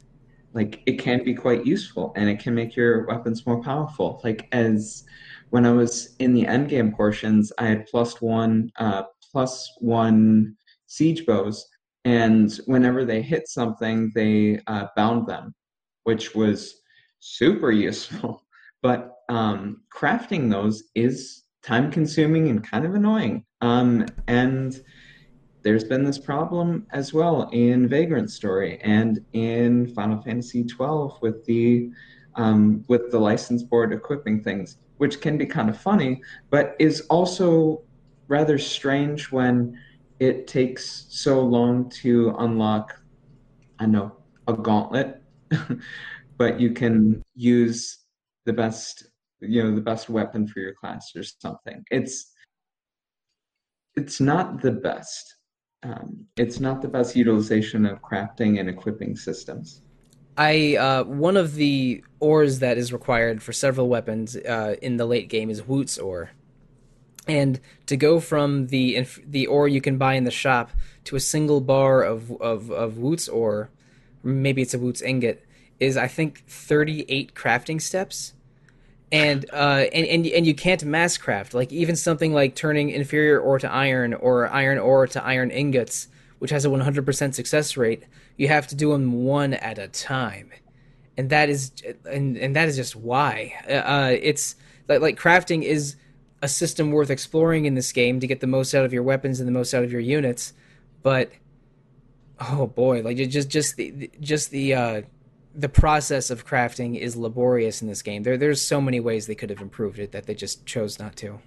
like it can be quite useful and it can make your weapons more powerful. Like as when I was in the end game portions, I had plus one uh, plus one siege bows, and whenever they hit something, they uh, bound them, which was super useful. But um, crafting those is time consuming and kind of annoying. Um, and there's been this problem as well in Vagrant Story and in Final Fantasy XII with the um, with the license board equipping things, which can be kind of funny, but is also rather strange when it takes so long to unlock. I know a gauntlet, but you can use the best you know the best weapon for your class or something. It's it's not the best um, it's not the best utilization of crafting and equipping systems. I uh, one of the ores that is required for several weapons uh, in the late game is Wootz ore, and to go from the the ore you can buy in the shop to a single bar of of of Wootz ore, maybe it's a Wootz ingot, is I think thirty eight crafting steps. And uh, and and and you can't mass craft. Like even something like turning inferior ore to iron or iron ore to iron ingots, which has a 100% success rate. You have to do them one at a time, and that is and and that is just why. Uh, it's like like crafting is a system worth exploring in this game to get the most out of your weapons and the most out of your units, but oh boy, like just just the just the uh, the process of crafting is laborious in this game. There, there's so many ways they could have improved it that they just chose not to.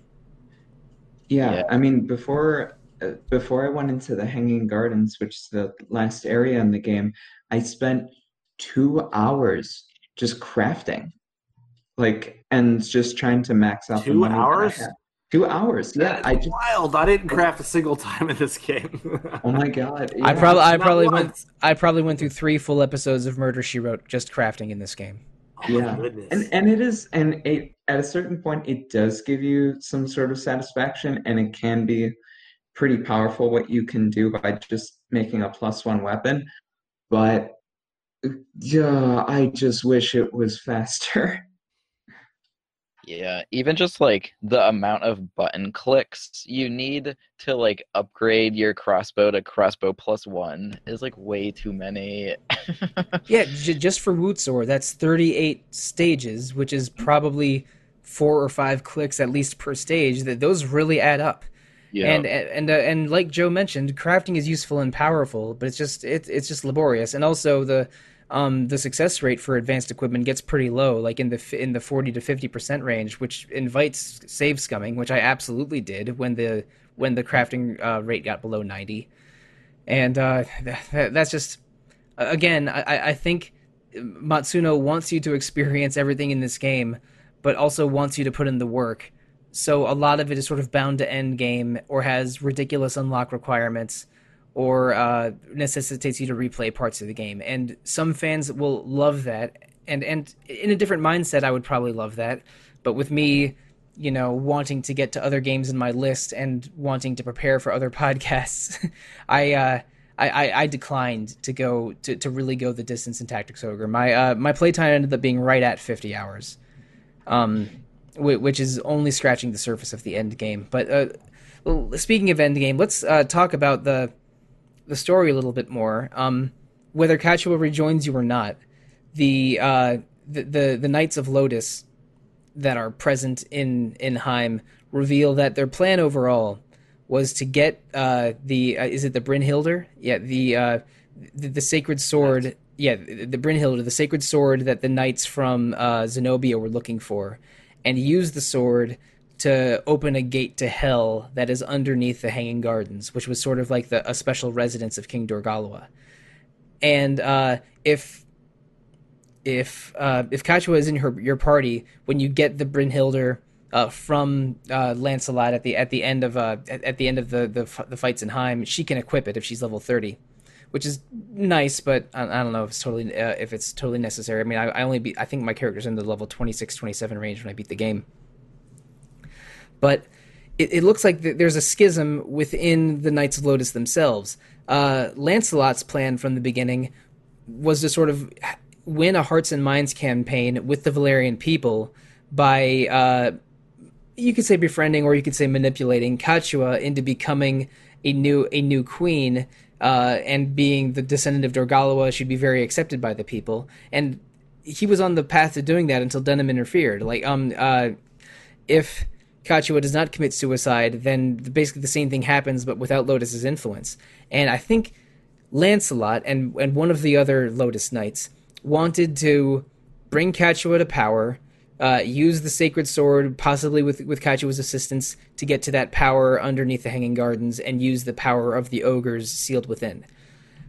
Yeah, yeah. I mean, before uh, before I went into the Hanging Gardens, which is the last area in the game, I spent two hours just crafting, like, and just trying to max out. Two hours. Two hours. Yeah, I just, wild. I didn't craft a single time in this game. oh my god! Yeah. I probably, I probably once. went, I probably went through three full episodes of Murder She Wrote just crafting in this game. Oh yeah, and and it is, and it at a certain point, it does give you some sort of satisfaction, and it can be pretty powerful what you can do by just making a plus one weapon. But yeah, I just wish it was faster. Yeah, even just like the amount of button clicks you need to like upgrade your crossbow to crossbow plus one is like way too many. yeah, j- just for Wootz ore, that's 38 stages, which is probably four or five clicks at least per stage. That those really add up. Yeah. And and uh, and like Joe mentioned, crafting is useful and powerful, but it's just it, it's just laborious. And also the um, the success rate for advanced equipment gets pretty low, like in the in the forty to fifty percent range, which invites save scumming, which I absolutely did when the when the crafting uh, rate got below ninety, and uh, that, that's just again, I, I think Matsuno wants you to experience everything in this game, but also wants you to put in the work. So a lot of it is sort of bound to end game or has ridiculous unlock requirements or uh, necessitates you to replay parts of the game. And some fans will love that, and and in a different mindset, I would probably love that. But with me, you know, wanting to get to other games in my list and wanting to prepare for other podcasts, I. Uh, I, I, declined to go to, to really go the distance in Tactics Ogre. My uh, my playtime ended up being right at 50 hours, um, which is only scratching the surface of the end game. But uh, speaking of end game, let's uh, talk about the the story a little bit more. Um, whether Kachua rejoins you or not, the, uh, the the the Knights of Lodis that are present in in Heim reveal that their plan overall was to get uh, the uh, is it the Brynhildr? Yeah, the, uh, the, the sacred sword. Yeah, the Brynhildr, the sacred sword that the knights from uh, Zenobia were looking for, and use the sword to open a gate to hell that is underneath the Hanging Gardens, which was sort of like the, a special residence of King Dorgalua. And uh, if if uh, if Kachua is in her your party when you get the Brynhildr uh, from uh, Lancelot at the at the end of uh, at, at, the end of the, the, the fights in Heim, she can equip it if she's level thirty, which is nice. But I, I don't know if it's totally uh, if it's totally necessary. I mean, I, I only I think my character's in the level 26, 27 range when I beat the game. But it, it looks like th- there's a schism within the Knights of Lodis themselves. Uh, Lancelot's plan from the beginning was to sort of win a Hearts and Minds campaign with the Valerian people by uh, you could say befriending or you could say manipulating Kachua into becoming a new a new queen uh, and being the descendant of Dorgalua should be very accepted by the people and he was on the path to doing that until Denam interfered like um uh, if Kachua does not commit suicide then basically the same thing happens but without Lodis's influence and I think Lancelot and and one of the other Lodis knights wanted to bring Kachua to power uh, use the sacred sword, possibly with with Kachua's assistance, to get to that power underneath the Hanging Gardens, and use the power of the ogres sealed within.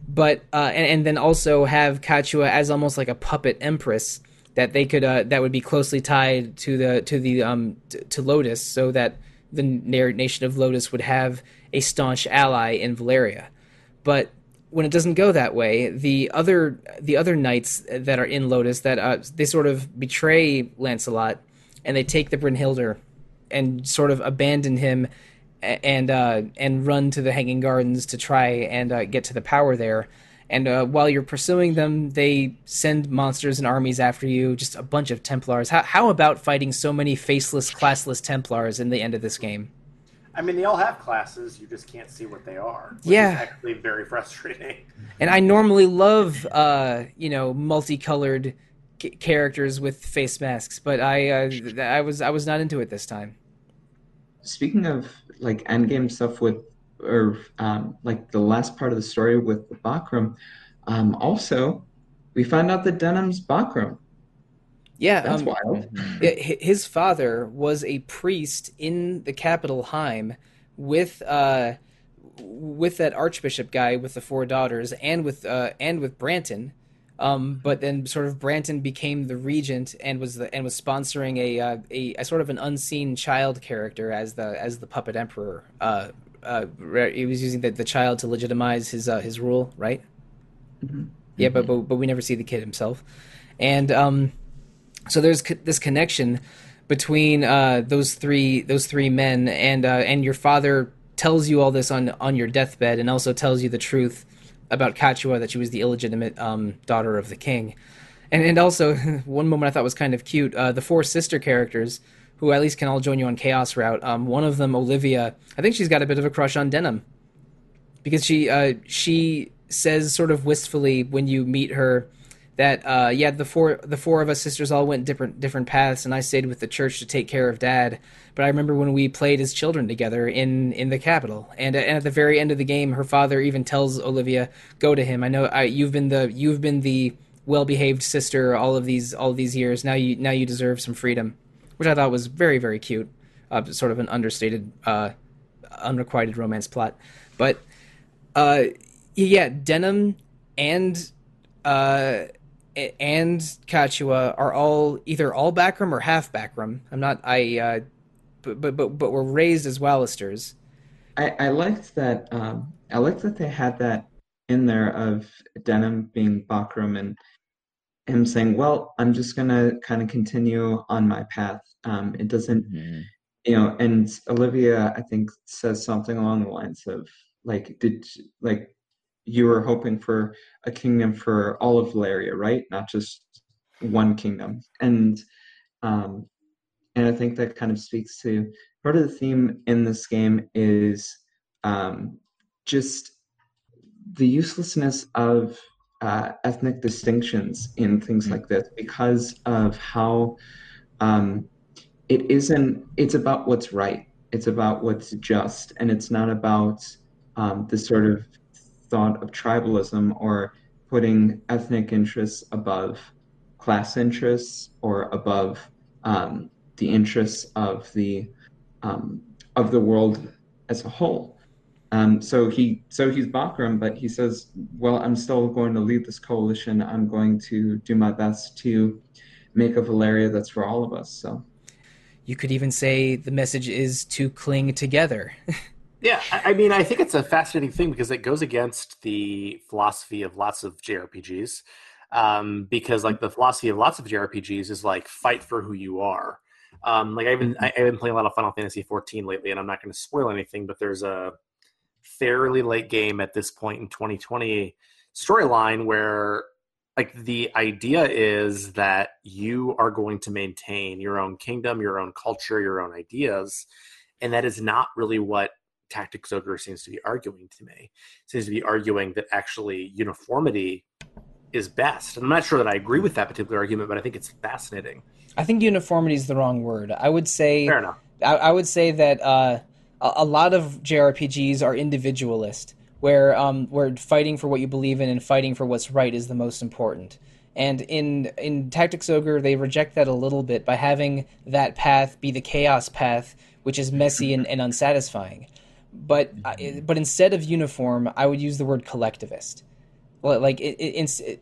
But uh, and, and then also have Kachua as almost like a puppet empress that they could uh, that would be closely tied to the to the um to, to Lodis, so that the nation of Lodis would have a staunch ally in Valeria. But when it doesn't go that way, the other the other knights that are in Lodis that uh, they sort of betray Lancelot and they take the Brynhildr and sort of abandon him and uh, and run to the Hanging Gardens to try and uh, get to the power there. And uh, while you're pursuing them, they send monsters and armies after you. Just a bunch of Templars. How how about fighting so many faceless, classless Templars in the end of this game? I mean, they all have classes. You just can't see what they are. yeah, actually very frustrating. And I normally love, uh, you know, multicolored c- characters with face masks, but I, uh, I was, I was not into it this time. Speaking of like endgame stuff with, or um, like the last part of the story with the Bakram, um, also we find out that Denam's Bakram. Yeah, that's um, wild. His father was a priest in the capital Heim with uh, with that archbishop guy with the four daughters, and with uh, and with Branton. Um, but then sort of Branton became the regent and was the and was sponsoring a, uh, a, a sort of an unseen child character as the as the puppet emperor. Uh, uh, he was using the, the child to legitimize his uh, his rule, right? Mm-hmm. Yeah, but, but but we never see the kid himself, and um, so there's co- this connection between uh, those three those three men, and uh, and your father tells you all this on on your deathbed, and also tells you the truth about Kachua that she was the illegitimate um, daughter of the king, and and also one moment I thought was kind of cute. Uh, the four sister characters who at least can all join you on Chaos Route. Um, one of them, Olivia, I think she's got a bit of a crush on Denam. Because she uh, she says sort of wistfully when you meet her that uh, yeah the four the four of us sisters all went different different paths and I stayed with the church to take care of dad. But I remember when we played as children together in in the capital and, and at the very end of the game her father even tells Olivia go to him. I know I, you've been the you've been the well behaved sister all of these all of these years. Now you now you deserve some freedom which I thought was very very cute uh, sort of an understated uh, unrequited romance plot but uh, yeah Denam and uh, and Kachua are all either all Bakram or half Bakram. I'm not. I. Uh, but but but but were raised as Walisters. I, I liked that. Um, I liked that they had that in there of Denam being Bakram and him saying, "Well, I'm just gonna kind of continue on my path. Um, it doesn't, Mhm. you know." And Olivia, I think, says something along the lines of, "Like, did like you were hoping for a kingdom for all of Valeria, right? Not just one kingdom." And um, and I think that kind of speaks to part of the theme in this game is um, just the uselessness of uh, ethnic distinctions in things Mm. like this because of how um, it isn't it's about what's right it's about what's just and it's not about um, the sort of thought of tribalism or putting ethnic interests above class interests or above um, the interests of the um, of the world as a whole um, so he so he's Bakram, but he says, "Well, I'm still going to lead this coalition. I'm going to do my best to make a Valeria that's for all of us." So You could even say the message is to cling together. Yeah, I mean, I think it's a fascinating thing because it goes against the philosophy of lots of JRPGs. Um, because like the philosophy of lots of JRPGs is like fight for who you are. Um, like I've been I've been playing a lot of Final Fantasy 14 lately, and I'm not going to spoil anything, but there's a fairly late game at this point in 2020 storyline where like the idea is that you are going to maintain your own kingdom, your own culture, your own ideas, and that is not really what Tactics Ogre seems to be arguing to me. seems to be arguing that actually uniformity is best. And I'm not sure that I agree with that particular argument, but I think it's fascinating. I think uniformity is the wrong word. I would say Fair enough. I, I would say that uh, a, a lot of JRPGs are individualist, where um, where fighting for what you believe in and fighting for what's right is the most important. And in in Tactics Ogre, they reject that a little bit by having that path be the chaos path, which is messy and, and unsatisfying. But I- but instead of uniform, I would use the word collectivist. Like it, it, it,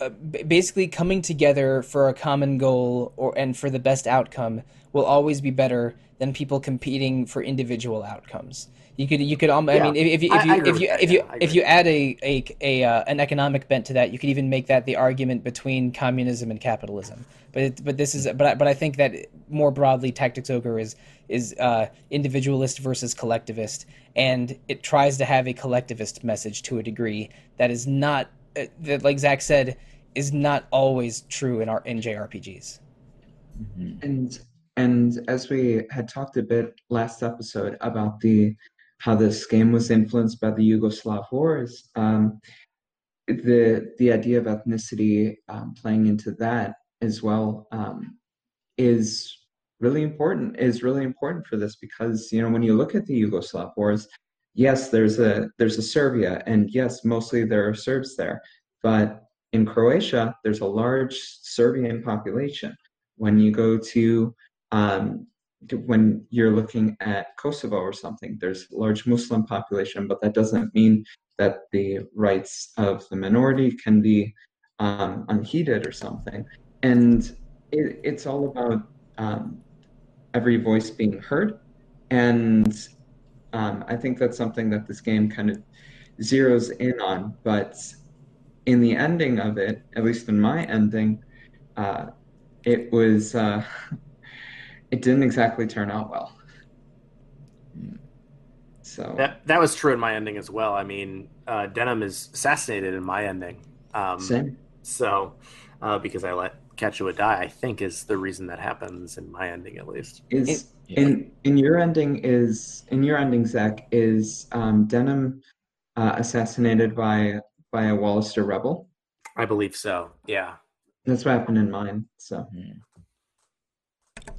uh, basically coming together for a common goal or and for the best outcome will always be better than people competing for individual outcomes. You could you could um, I mean if, if you I- if you I agree if you that, if you yeah, I if you add a a, a uh, an economic bent to that, you could even make that the argument between communism and capitalism. But it, but this is but I, but I think that more broadly, Tactics Ogre is is uh, individualist versus collectivist, and it tries to have a collectivist message to a degree that is not uh, that like Zach said is not always true in our in JRPGs. Mhm. and and as we had talked a bit last episode about the how this game was influenced by the Yugoslav wars, um, the the idea of ethnicity um, playing into that as well um, is really important. Is really important for this because you know when you look at the Yugoslav wars, yes, there's a there's a Serbia, and yes, mostly there are Serbs there, but in Croatia, there's a large Serbian population. When you go to um, when you're looking at Kosovo or something, there's a large Muslim population, but that doesn't mean that the rights of the minority can be um, unheeded or something. And it, it's all about um, every voice being heard. And um, I think that's something that this game kind of zeroes in on. But in the ending of it, at least in my ending, uh, it was uh, it didn't exactly turn out well. So That that was true in my ending as well. I mean, uh, Denam is assassinated in my ending. Um, same. So, uh, because I let Kachua die, I think is the reason that happens in my ending, at least. Is Yeah. in in your ending is in your ending, Zach, is um, Denam uh, assassinated by by a Walister rebel? I believe so. Yeah. That's what happened in mine. So Mhm.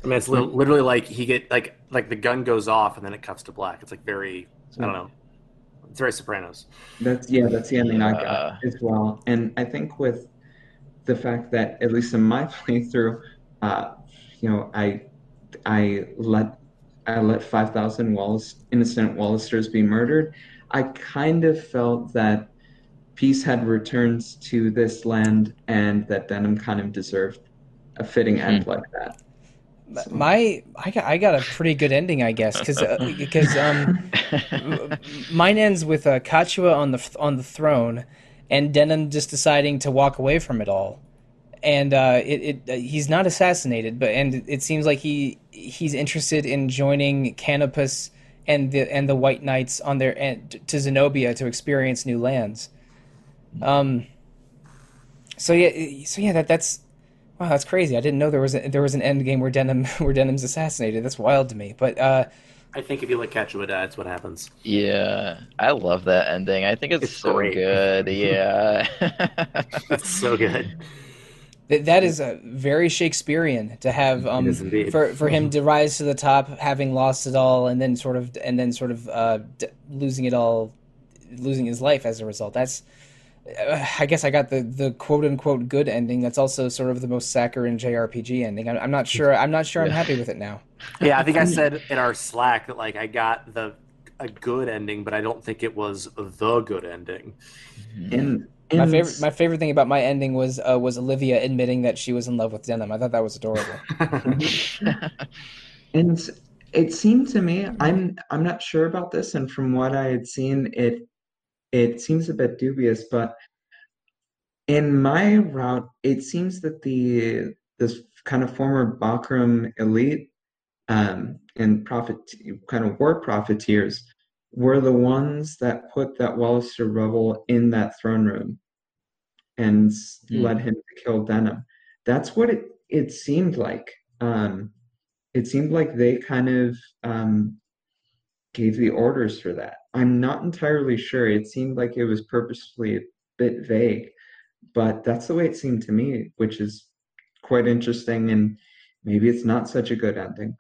I mean, it's hmm. li- literally like he get like like the gun goes off and then it cuts to black. It's like very I don't know. It's very Sopranos. that's yeah, that's the ending I got uh. as well. And I think with the fact that at least in my playthrough, uh, you know, I I let I let five thousand Wallace innocent Walisters be murdered. I kind of felt that peace had returned to this land and that Denam kind of deserved a fitting end hmm. like that. My I got I got a pretty good ending, I guess, because because um. mine ends with uh, Kachua on the on the throne, and Denam just deciding to walk away from it all, and uh, it, it uh, he's not assassinated, but and it seems like he he's interested in joining Canopus and the and the White Knights on their and to Zenobia to experience new lands. Um. So yeah, so yeah, that that's wow, that's crazy. I didn't know there was a, there was an end game where Denam where Denam's assassinated. That's wild to me. But uh, I think if you look Kachua, that's what happens. Yeah, I love that ending. I think it's, It's so great. good. Yeah. That's so good. Th- that is uh, very Shakespearean to have um, for for him to rise to the top, having lost it all, and then sort of and then sort of uh, d- losing it all, losing his life as a result. That's I guess I got the the quote unquote good ending. That's also sort of the most saccharine JRPG ending. I'm, I'm not sure. I'm not sure. I'm happy with it now. Yeah, I think I said in our Slack that like I got the a good ending, but I don't think it was the good ending. In, My favorite my favorite thing about my ending was uh, was Olivia admitting that she was in love with Denam. I thought that was adorable. And it seemed to me, I'm I'm not sure about this, and from what I had seen, it it seems a bit dubious, but in my route, it seems that the this kind of former Bakram elite um, and profit kind of war profiteers were the ones that put that Walister rebel in that throne room and Hmm. led him to kill Denam. That's what it it seemed like. Um, it seemed like they kind of um, gave the orders for that. I'm not entirely sure. It seemed like it was purposefully a bit vague, but that's the way it seemed to me, which is quite interesting. And maybe it's not such a good ending.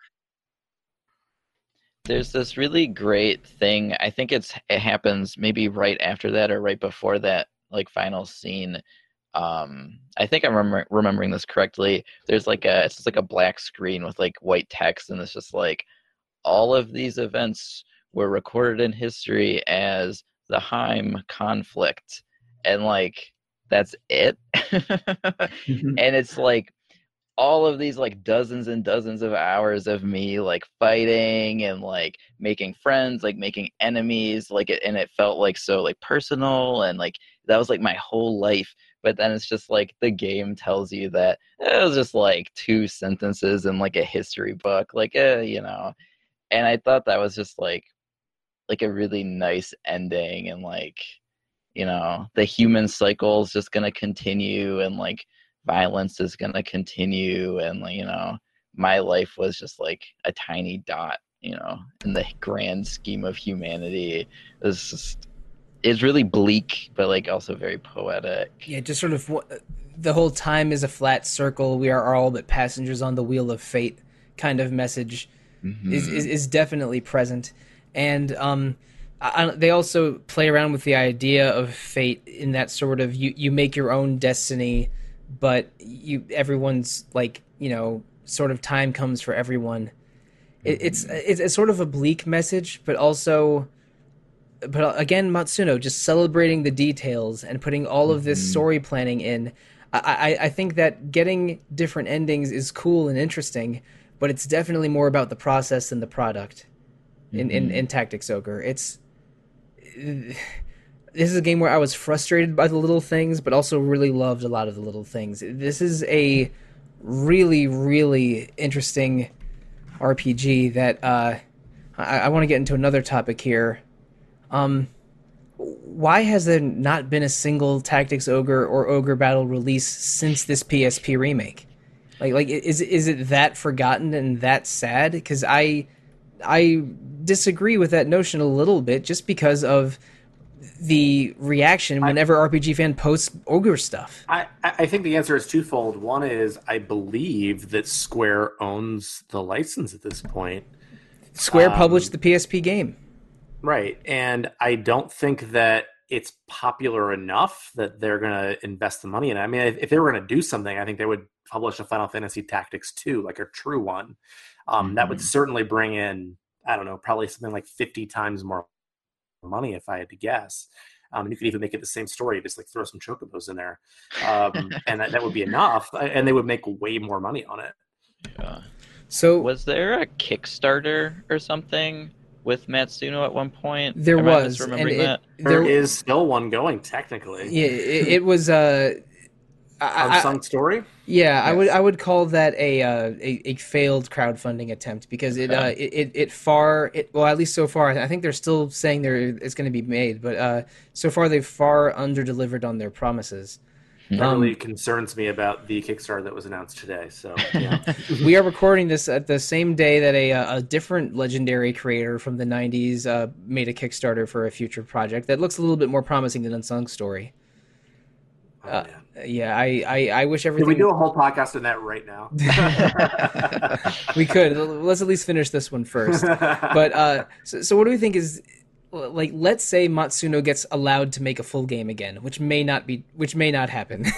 There's this really great thing. I think it's it happens maybe right after that or right before that, like final scene. Um, I think I'm remember, remembering this correctly. There's like a it's just like a black screen with like white text, and it's just like all of these events were recorded in history as the Heim conflict, and like that's it. and it's like all of these like dozens and dozens of hours of me like fighting and like making friends like making enemies like it and it felt like so like personal and like that was like my whole life. But then it's just like the game tells you that it was just like two sentences in like a history book like eh, you know? And i thought that was just like like a really nice ending and like you know the human cycle is just going to continue and like violence is going to continue and like you know my life was just like a tiny dot you know in the grand scheme of humanity it's just it's really bleak but like also very poetic Yeah, just sort of the whole time is a flat circle. We are all but passengers on the wheel of fate kind of message Mhm. is, is is definitely present, and um, I, I- they also play around with the idea of fate in that sort of you you make your own destiny, but you everyone's like you know sort of time comes for everyone. It, it's it's it's sort of a bleak message, but also but again, Matsuno just celebrating the details and putting all of this story planning in. I, I, I think that getting different endings is cool and interesting, but it's definitely more about the process than the product. In in, in Tactics Ogre, it's this is a game where I was frustrated by the little things, but also really loved a lot of the little things. This is a really really interesting RPG that uh, I, I want to get into another topic here. Um, why has there not been a single Tactics Ogre or Ogre Battle release since this PSP remake? Like, like is is it that forgotten and that sad? Because I I disagree with that notion a little bit, just because of the reaction whenever RPG fan posts Ogre stuff. I, I I think the answer is twofold. One is I believe that Square owns the license at this point. Square Um, published the PSP game. Right. And I don't think that it's popular enough that they're going to invest the money in it. I mean, if, if they were going to do something, I think they would publish a Final Fantasy Tactics 2, like a true one. Um, That would Mhm. certainly bring in, I don't know, probably something like 50 times more money if I had to guess. Um, you could even make it the same story, just like throw some chocobos in there. Um, and that, that would be enough. And they would make way more money on it. Yeah. So was there a kickstarter or something with matsuno at one point there Am I was, and misremembering it, that There there is still one going, technically. Yeah, it, it was. Uh, I- Unsung story. Yeah, I would I would call that a uh, a, a failed crowdfunding attempt because it uh, it, it it far it well at least so far I think they're still saying there it's going to be made, but uh, so far they've far under delivered on their promises. That Um, really concerns me about the Kickstarter that was announced today. So yeah. we are recording this at the same day that a uh, a different legendary creator from the '90s uh, made a Kickstarter for a future project that looks a little bit more promising than Unsung Story. Oh, Uh. Yeah, I I, I wish Can everything we do a whole podcast on that right now? we could. Let's at least finish this one first. but uh so, so what do we think is like let's say matsuno gets allowed to make a full game again which may not be which may not happen.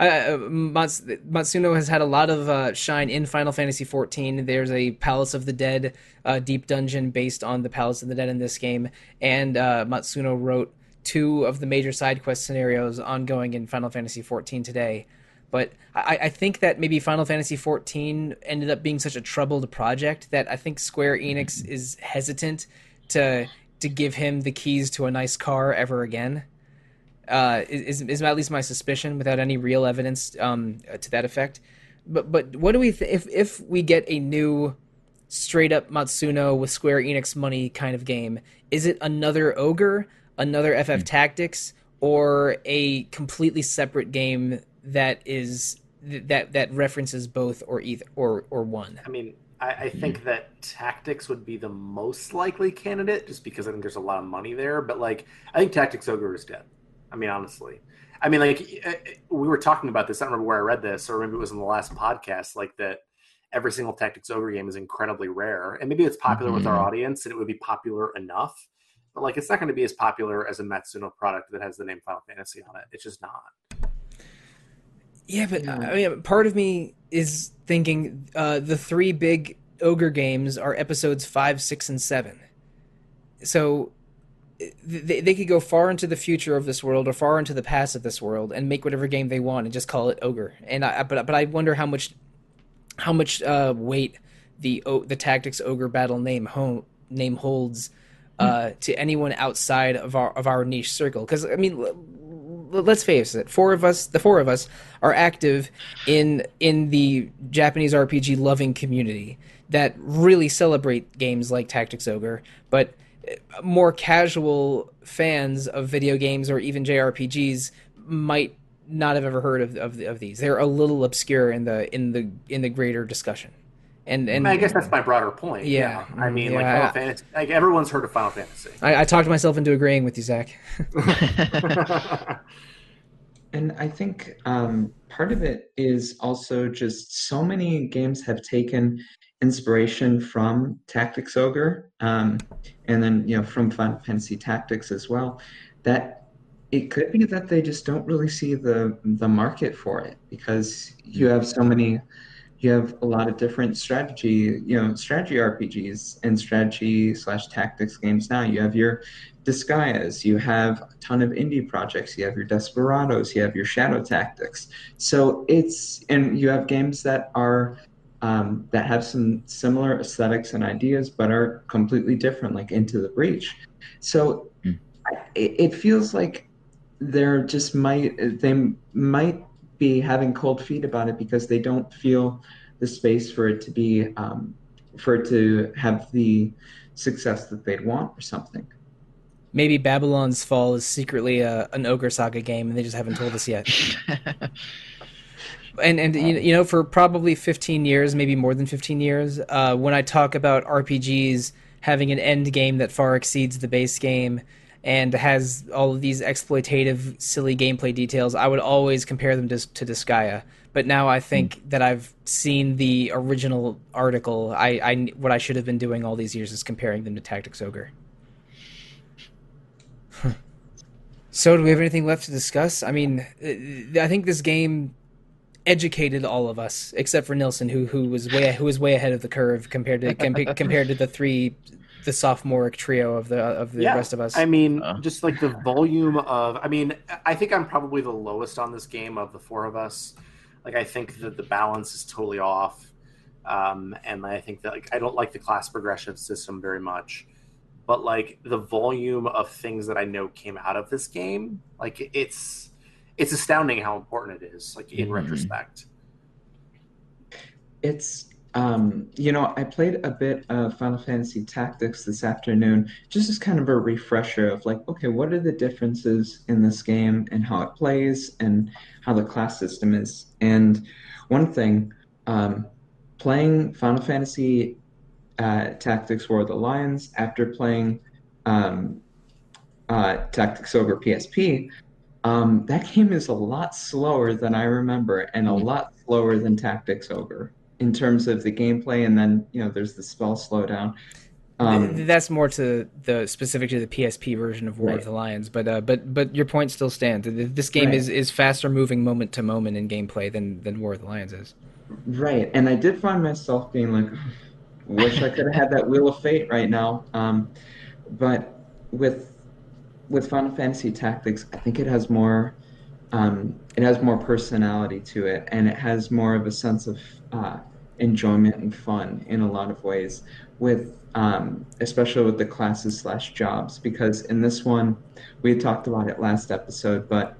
Uh, Mats, matsuno has had a lot of uh, shine in final fantasy 14 there's a palace of the dead uh, deep dungeon based on the palace of the dead in this game. And uh, matsuno wrote two of the major side quest scenarios ongoing in final fantasy 14 today. But I, I think that maybe Final Fantasy XIV ended up being such a troubled project that I think Square Enix is hesitant to to give him the keys to a nice car ever again. Uh, is is at least my suspicion, without any real evidence um, to that effect. But but what do we th- if if we get a new straight up Matsuno with Square Enix money kind of game? Is it another Ogre, another FF Tactics, or a completely separate game that is that that references both or either or or one? I mean, I, I think that Tactics would be the most likely candidate, just because I think there's a lot of money there. But like, I think Tactics Ogre is dead. I mean, honestly, I mean, like eh, eh, we were talking about this. I don't remember where I read this, or maybe it was in the last podcast. Like that, every single Tactics Ogre game is incredibly rare, and maybe it's popular with our Mhm. audience, and it would be popular enough. But like, it's not going to be as popular as a Matsuno product that has the name Final Fantasy on it. It's just not. Yeah, but. I mean, part of me is thinking uh, the three big ogre games are episodes five, six, and seven. So they, they could go far into the future of this world or far into the past of this world and make whatever game they want and just call it ogre. And I, but but I wonder how much how much uh, weight the the tactics ogre battle name ho- name holds uh, to anyone outside of our of our niche circle. Because I mean, let's face it, four of us, the four of us, are active in in the Japanese RPG loving community that really celebrate games like Tactics Ogre, but uh, more casual fans of video games or even JRPGs might not have ever heard of of, of these. They're a little obscure in the in the in the greater discussion. And and I guess that's my broader point. Yeah. I mean, like Final I- Fantasy, like everyone's heard of Final Fantasy. I, I talked myself into agreeing with you, Zach. And I think um, part of it is also just so many games have taken inspiration from Tactics Ogre, um, and then you know from Final Fantasy Tactics as well. That it could be that they just don't really see the the market for it because you have so many. You have a lot of different strategy, you know, strategy RPGs and strategy slash tactics games now. You have your Disgaea, you have a ton of indie projects, you have your Desperados, you have your Shadow Tactics. So it's and you have games that are um, that have some similar aesthetics and ideas, but are completely different, like Into the Breach. So. I, it, it feels like they're just might they might be having cold feet about it because they don't feel the space for it to be um, for it to have the success that they'd want or something. Maybe Babylon's Fall is secretly a, an Ogre Saga game, and they just haven't told us yet. and and you, you know, for probably 15 years, maybe more than 15 years, uh, when I talk about RPGs having an end game that far exceeds the base game and has all of these exploitative, silly gameplay details, I would always compare them to, to Disgaea. But now I think hmm. that I've seen the original article. I, I what I should have been doing all these years is comparing them to Tactics Ogre. So, do we have anything left to discuss? I mean, I think this game educated all of us, except for Nilson, who who was way who was way ahead of the curve compared to com- compared to the three, the sophomoric trio of the of the Yeah, rest of us. I mean, Uh. just like the volume of. I mean, I think I'm probably the lowest on this game of the four of us. Like, I think that the balance is totally off, um, and I think that like I don't like the class progression system very much. But like the volume of things that I know came out of this game, like it's it's astounding how important it is, like in Mhm. retrospect. It's um, you know, I played a bit of Final Fantasy Tactics this afternoon, just as kind of a refresher of like, okay, what are the differences in this game and how it plays and how the class system is. And one thing, um, playing Final Fantasy uh, Tactics War of the Lions after playing um, uh, Tactics Ogre PSP, um, that game is a lot slower than I remember and a lot slower than Tactics Ogre in terms of the gameplay. And then, you know, there's the spell slowdown. Um, That's more to the specific to the PSP version of War Right. of the Lions, but uh, but but your point still stands. This game Right. is, is faster moving moment to moment in gameplay than than War of the Lions is. Right, and I did find myself being like, wish I could have had that Wheel of Fate right now. Um, but with with Final Fantasy Tactics, I think it has more um, it has more personality to it, and it has more of a sense of uh, enjoyment and fun in a lot of ways. With um, especially with the classes slash jobs, because in this one, we had talked about it last episode, but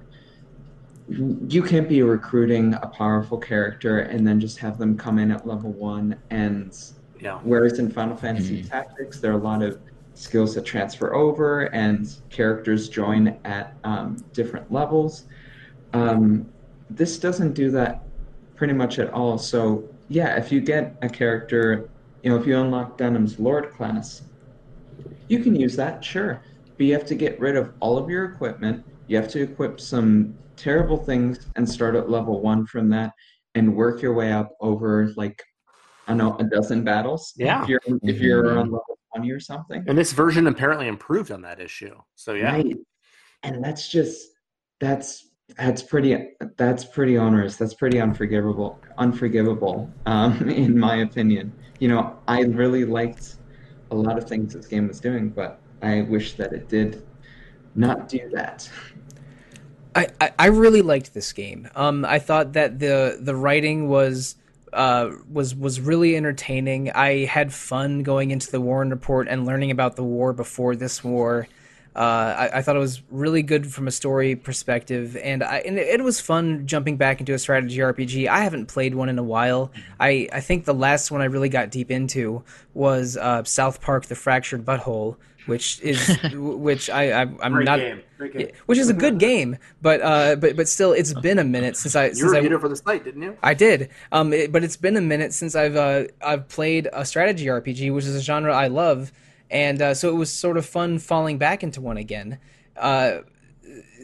you can't be recruiting a powerful character and then just have them come in at level one and Yeah. whereas in final fantasy tactics there are a lot of skills that transfer over and characters join at um, different levels um, this doesn't do that pretty much at all so yeah if you get a character you know if you unlock Denam's lord class you can use that sure but you have to get rid of all of your equipment you have to equip some terrible things and start at level one from that and work your way up over like I don't know a dozen battles. Yeah. If you're if you're Mhm. on level twenty or something. And this version apparently improved on that issue. So yeah. Right. And that's just that's that's pretty that's pretty onerous. That's pretty unforgivable unforgivable, um, in my opinion. You know, I really liked a lot of things this game was doing, but I wish that it did not do that. I, I, I really liked this game. Um, I thought that the the writing was uh, was was really entertaining. I had fun going into the Warren Report and learning about the war before this war. Uh, I, I thought it was really good from a story perspective, and I and it, it was fun jumping back into a strategy RPG. I haven't played one in a while. I, I think the last one I really got deep into was uh, South Park: The Fractured But Whole, which is which I, I I'm Great not game. Great game. which is a good game, but uh, but but still, it's been a minute since I You since I, reviewed it for the site, didn't you? I did. Um, it, but it's been a minute since I've uh, I've played a strategy RPG, which is a genre I love, and uh, so it was sort of fun falling back into one again. Uh,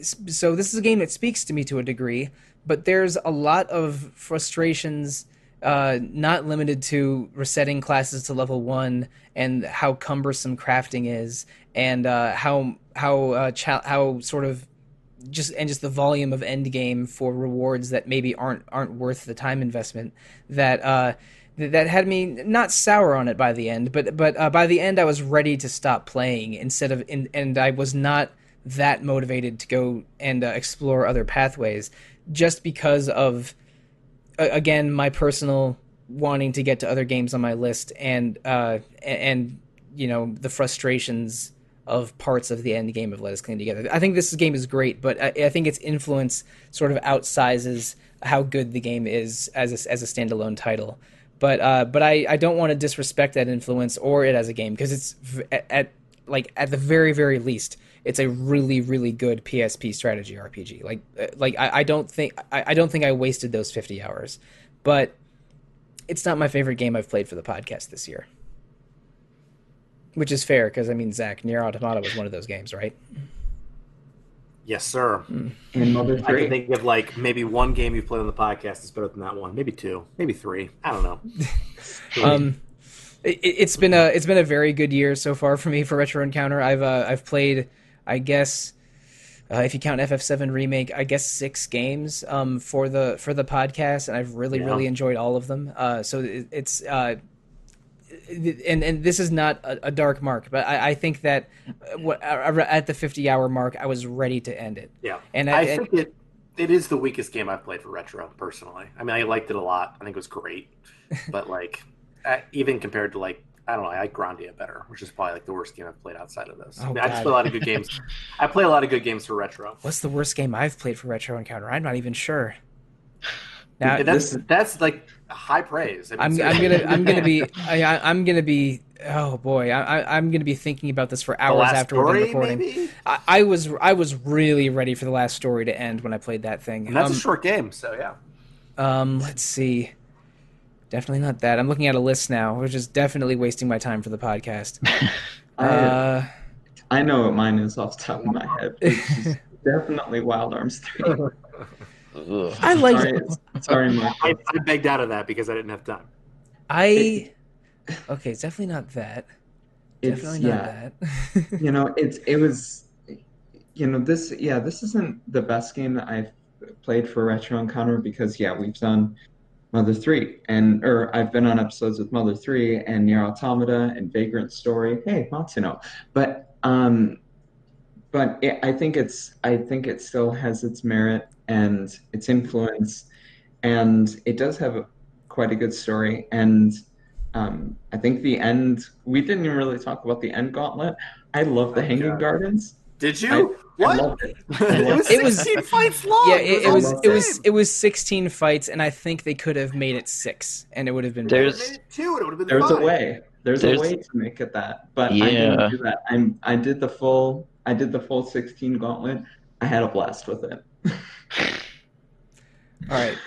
so this is a game that speaks to me to a degree, but there's a lot of frustrations. Uh, not limited to resetting classes to level one and how cumbersome crafting is, and uh, how how uh, cha- how sort of just and just the volume of end game for rewards that maybe aren't aren't worth the time investment that uh that had me not sour on it by the end but but uh, by the end I was ready to stop playing instead of in, and I was not that motivated to go and uh, explore other pathways just because of a- again my personal wanting to get to other games on my list and uh and you know the frustrations of parts of the end game of Let Us Cling Together. I think this game is great, but I, I think its influence sort of outsizes how good the game is as a, as a standalone title. But uh, but I, I don't want to disrespect that influence or it as a game because it's at, at like at the very very least it's a really really good PSP strategy RPG. Like uh, like I, I don't think I, I don't think I wasted those fifty hours, but it's not my favorite game I've played for the podcast this year. Which is fair because I mean, Zach, Nier Automata was one of those games, right? Yes, sir. And Mother I can think of like maybe one game you've played on the podcast that's better than that one. Maybe two, maybe three. I don't know. Um, it, it's been a it's been a very good year so far for me for Retro Encounter. I've uh, I've played, I guess, uh, if you count FF7 remake, I guess six games um, for the for the podcast, and I've really Yeah. really enjoyed all of them. Uh, so it, it's uh, and and this is not a, a dark mark, but I, I think that uh, what at the 50 hour mark, I was ready to end it. Yeah, And I, I- think it it is the weakest game I've played for retro. Personally, I mean, I liked it a lot. I think it was great, but like uh, even compared to like I don't know. I like Grandia better, which is probably like the worst game I've played outside of this. Oh, I, mean, I just play a lot of good games. I play a lot of good games for retro. What's the worst game I've played for Retro Encounter? I'm not even sure. Now, that's this- that's like high praise. I mean, I'm, I'm gonna I'm gonna be I, I, I'm gonna be oh boy I, I I'm gonna be thinking about this for hours last after we're done recording. maybe. I, I was I was really ready for the last story to end when I played that thing. And that's Um, a short game, so yeah. Um, let's see. Definitely not that. I'm looking at a list now, which is definitely wasting my time for the podcast. I, Uh, I know what mine is off the top of my head. It's definitely Wild Arms 3. Ugh. I like. Sorry, sorry Mark. I, I begged out of that because I didn't have time. I. Okay, it's definitely not that. It's, Definitely not yeah, that. you know, it's it was, you know, this yeah, this isn't the best game that I've played for Retro Encounter because yeah, we've done Mother Three and or I've been on episodes with Mother Three and Nier Automata and Vagrant Story. Hey, Matsuno, but um, but it, I think it's I think it still has its merit and its influence, and it does have a, quite a good story and. Um, I think the end. We didn't even really talk about the end gauntlet. I love the Oh, Hanging God. Gardens. Did you? I what? loved it. it was It was- 16 fights long. yeah, it, it was it was it was 16 fights, and I think they could have made it six, and it would have been. There's- two, it would have been There's fine. a way. There's, There's- a way to make it that, but I Yeah. didn't do that. I'm. I did the full. I did the full 16 gauntlet. I had a blast with it. All right.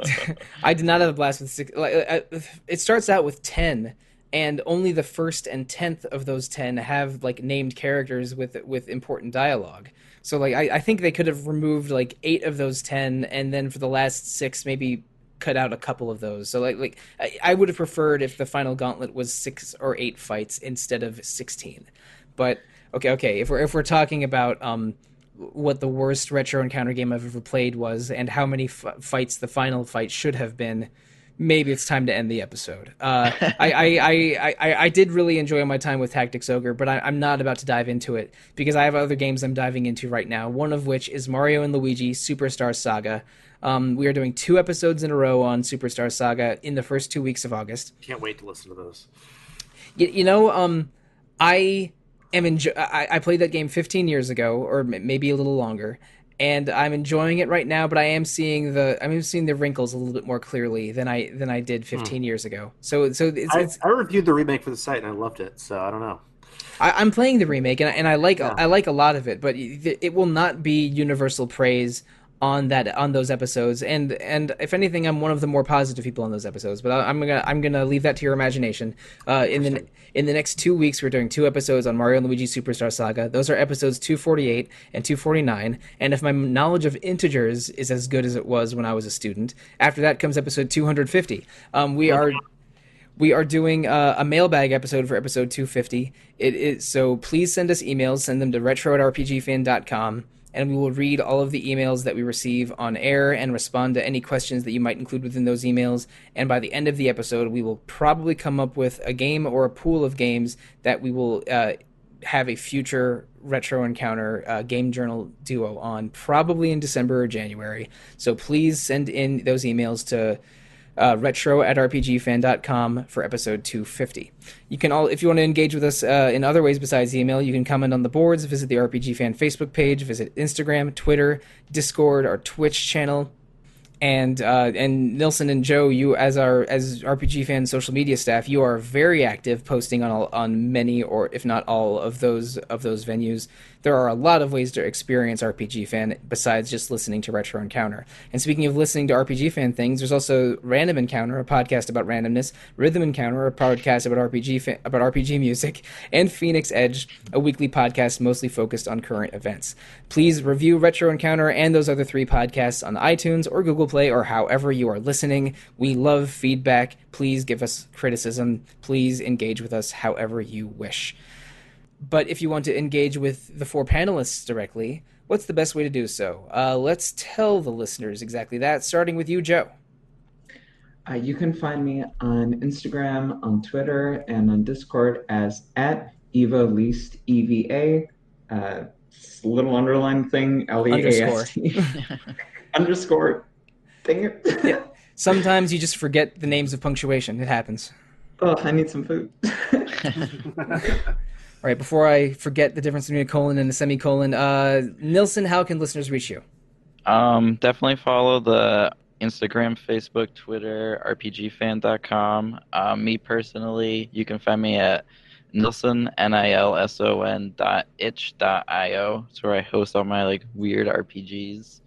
I did not have a blast with six. Like, uh, it starts out with ten, and only the first and tenth of those ten have like named characters with with important dialogue. So like, I, I think they could have removed like eight of those ten, and then for the last six, maybe cut out a couple of those. So like, like I, I would have preferred if the final gauntlet was six or eight fights instead of sixteen. But okay, okay. If we're if we're talking about um what the worst retro encounter game I've ever played was and how many f- fights the final fight should have been, maybe it's time to end the episode. Uh, I, I, I, I, I did really enjoy my time with Tactics Ogre, but I, I'm not about to dive into it because I have other games I'm diving into right now. One of which is Mario and Luigi Superstar Saga. Um, we are doing two episodes in a row on Superstar Saga in the first two weeks of August. Can't wait to listen to those. You, you know, um, I am enjo- I, I played that game 15 years ago, or m- maybe a little longer, and I'm enjoying it right now. But I am seeing the I'm seeing the wrinkles a little bit more clearly than I than I did 15 hmm. years ago. So so it's, I, it's I reviewed the remake for the site and I loved it, so I don't know. I, I'm playing the remake and I, and I like Yeah. I like a lot of it, but it, it will not be universal praise on that on those episodes. And and if anything, I'm one of the more positive people on those episodes. But I, I'm gonna I'm gonna leave that to your imagination. Uh, in the in the next two weeks, we're doing two episodes on Mario and Luigi Superstar Saga. Those are episodes 248 and 249. And if my knowledge of integers is as good as it was when I was a student, after that comes episode 250. Um, we are we are doing uh, a mailbag episode for episode 250. It is so please send us emails. Send them to retro at rpgfan.com, and we will read all of the emails that we receive on air and respond to any questions that you might include within those emails. And by the end of the episode, we will probably come up with a game or a pool of games that we will uh, have a future retro encounter uh, game journal duo on, probably in December or January. So please send in those emails to uh, retro at rpgfan.com for episode 250. You can all, if you want to engage with us uh, in other ways besides email, you can comment on the boards, visit the RPG Fan Facebook page, visit Instagram, Twitter, Discord, our Twitch channel, and uh, and Nilson and Joe, you as our as RPG fan social media staff, you are very active, posting on all, on many or if not all of those of those venues. There are a lot of ways to experience RPG fan besides just listening to Retro Encounter. And speaking of listening to RPG fan things, there's also Random Encounter, a podcast about randomness, Rhythm Encounter, a podcast about RPG fa- about RPG music, and Phoenix Edge, a weekly podcast mostly focused on current events. Please review Retro Encounter and those other three podcasts on iTunes or Google Play or however you are listening. We love feedback. Please give us criticism. Please engage with us however you wish. But if you want to engage with the four panelists directly, what's the best way to do so? Uh, let's tell the listeners exactly that, starting with you, Joe. Uh, you can find me on Instagram, on Twitter, and on Discord as at Eva Least E V A. Uh, little underline thing L E A S T underscore thing. Sometimes you just forget the names of punctuation. It happens. Oh, I need some food. All right, before I forget the difference between a colon and a semicolon, uh, Nilson, how can listeners reach you? Um, definitely follow the Instagram, Facebook, Twitter, RPGFan.com. Um, me personally, you can find me at Nilson, N-I-L-S-O-N dot itch dot I-O. It's where I host all my like weird RPGs.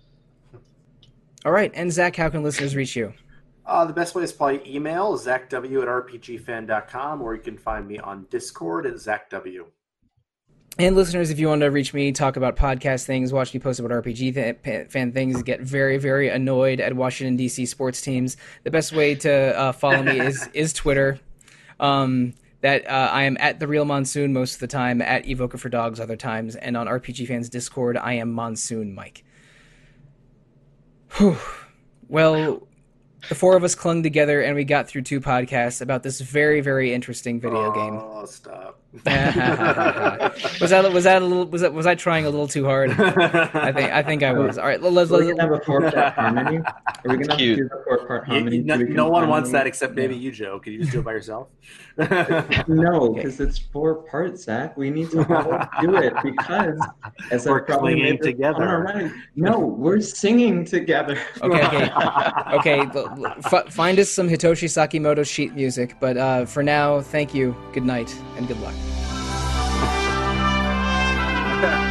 All right, and Zach, how can listeners reach you? Uh, the best way is probably email, zachw at rpgfan.com, or you can find me on Discord at zachw. And listeners, if you want to reach me, talk about podcast things, watch me post about RPG th- fan things, get very, very annoyed at Washington D.C. sports teams, the best way to uh, follow me is is Twitter. Um, that uh, I am at the real monsoon most of the time, at Evoker for Dogs other times, and on RPG Fans Discord, I am Monsoon Mike. Whew. Well, the four of us clung together and we got through two podcasts about this very, very interesting video game. Oh, stop. was that was that a little was that was I trying a little too hard? I think I think I was. All right, let's We're let's. gonna have a four part harmony. Are we gonna have to cute. do the four part harmony? you- no, so we can no one wants that except maybe you, Joe. Can you just do it by yourself? No, Okay. because it's four parts, Zach. We need to all do it because, as We're I probably clinging made together. already- No, we're singing together. Okay, okay, okay. l- l- f- find us some Hitoshi Sakimoto sheet music, but uh, for now, thank you, good night, and good luck. Yeah.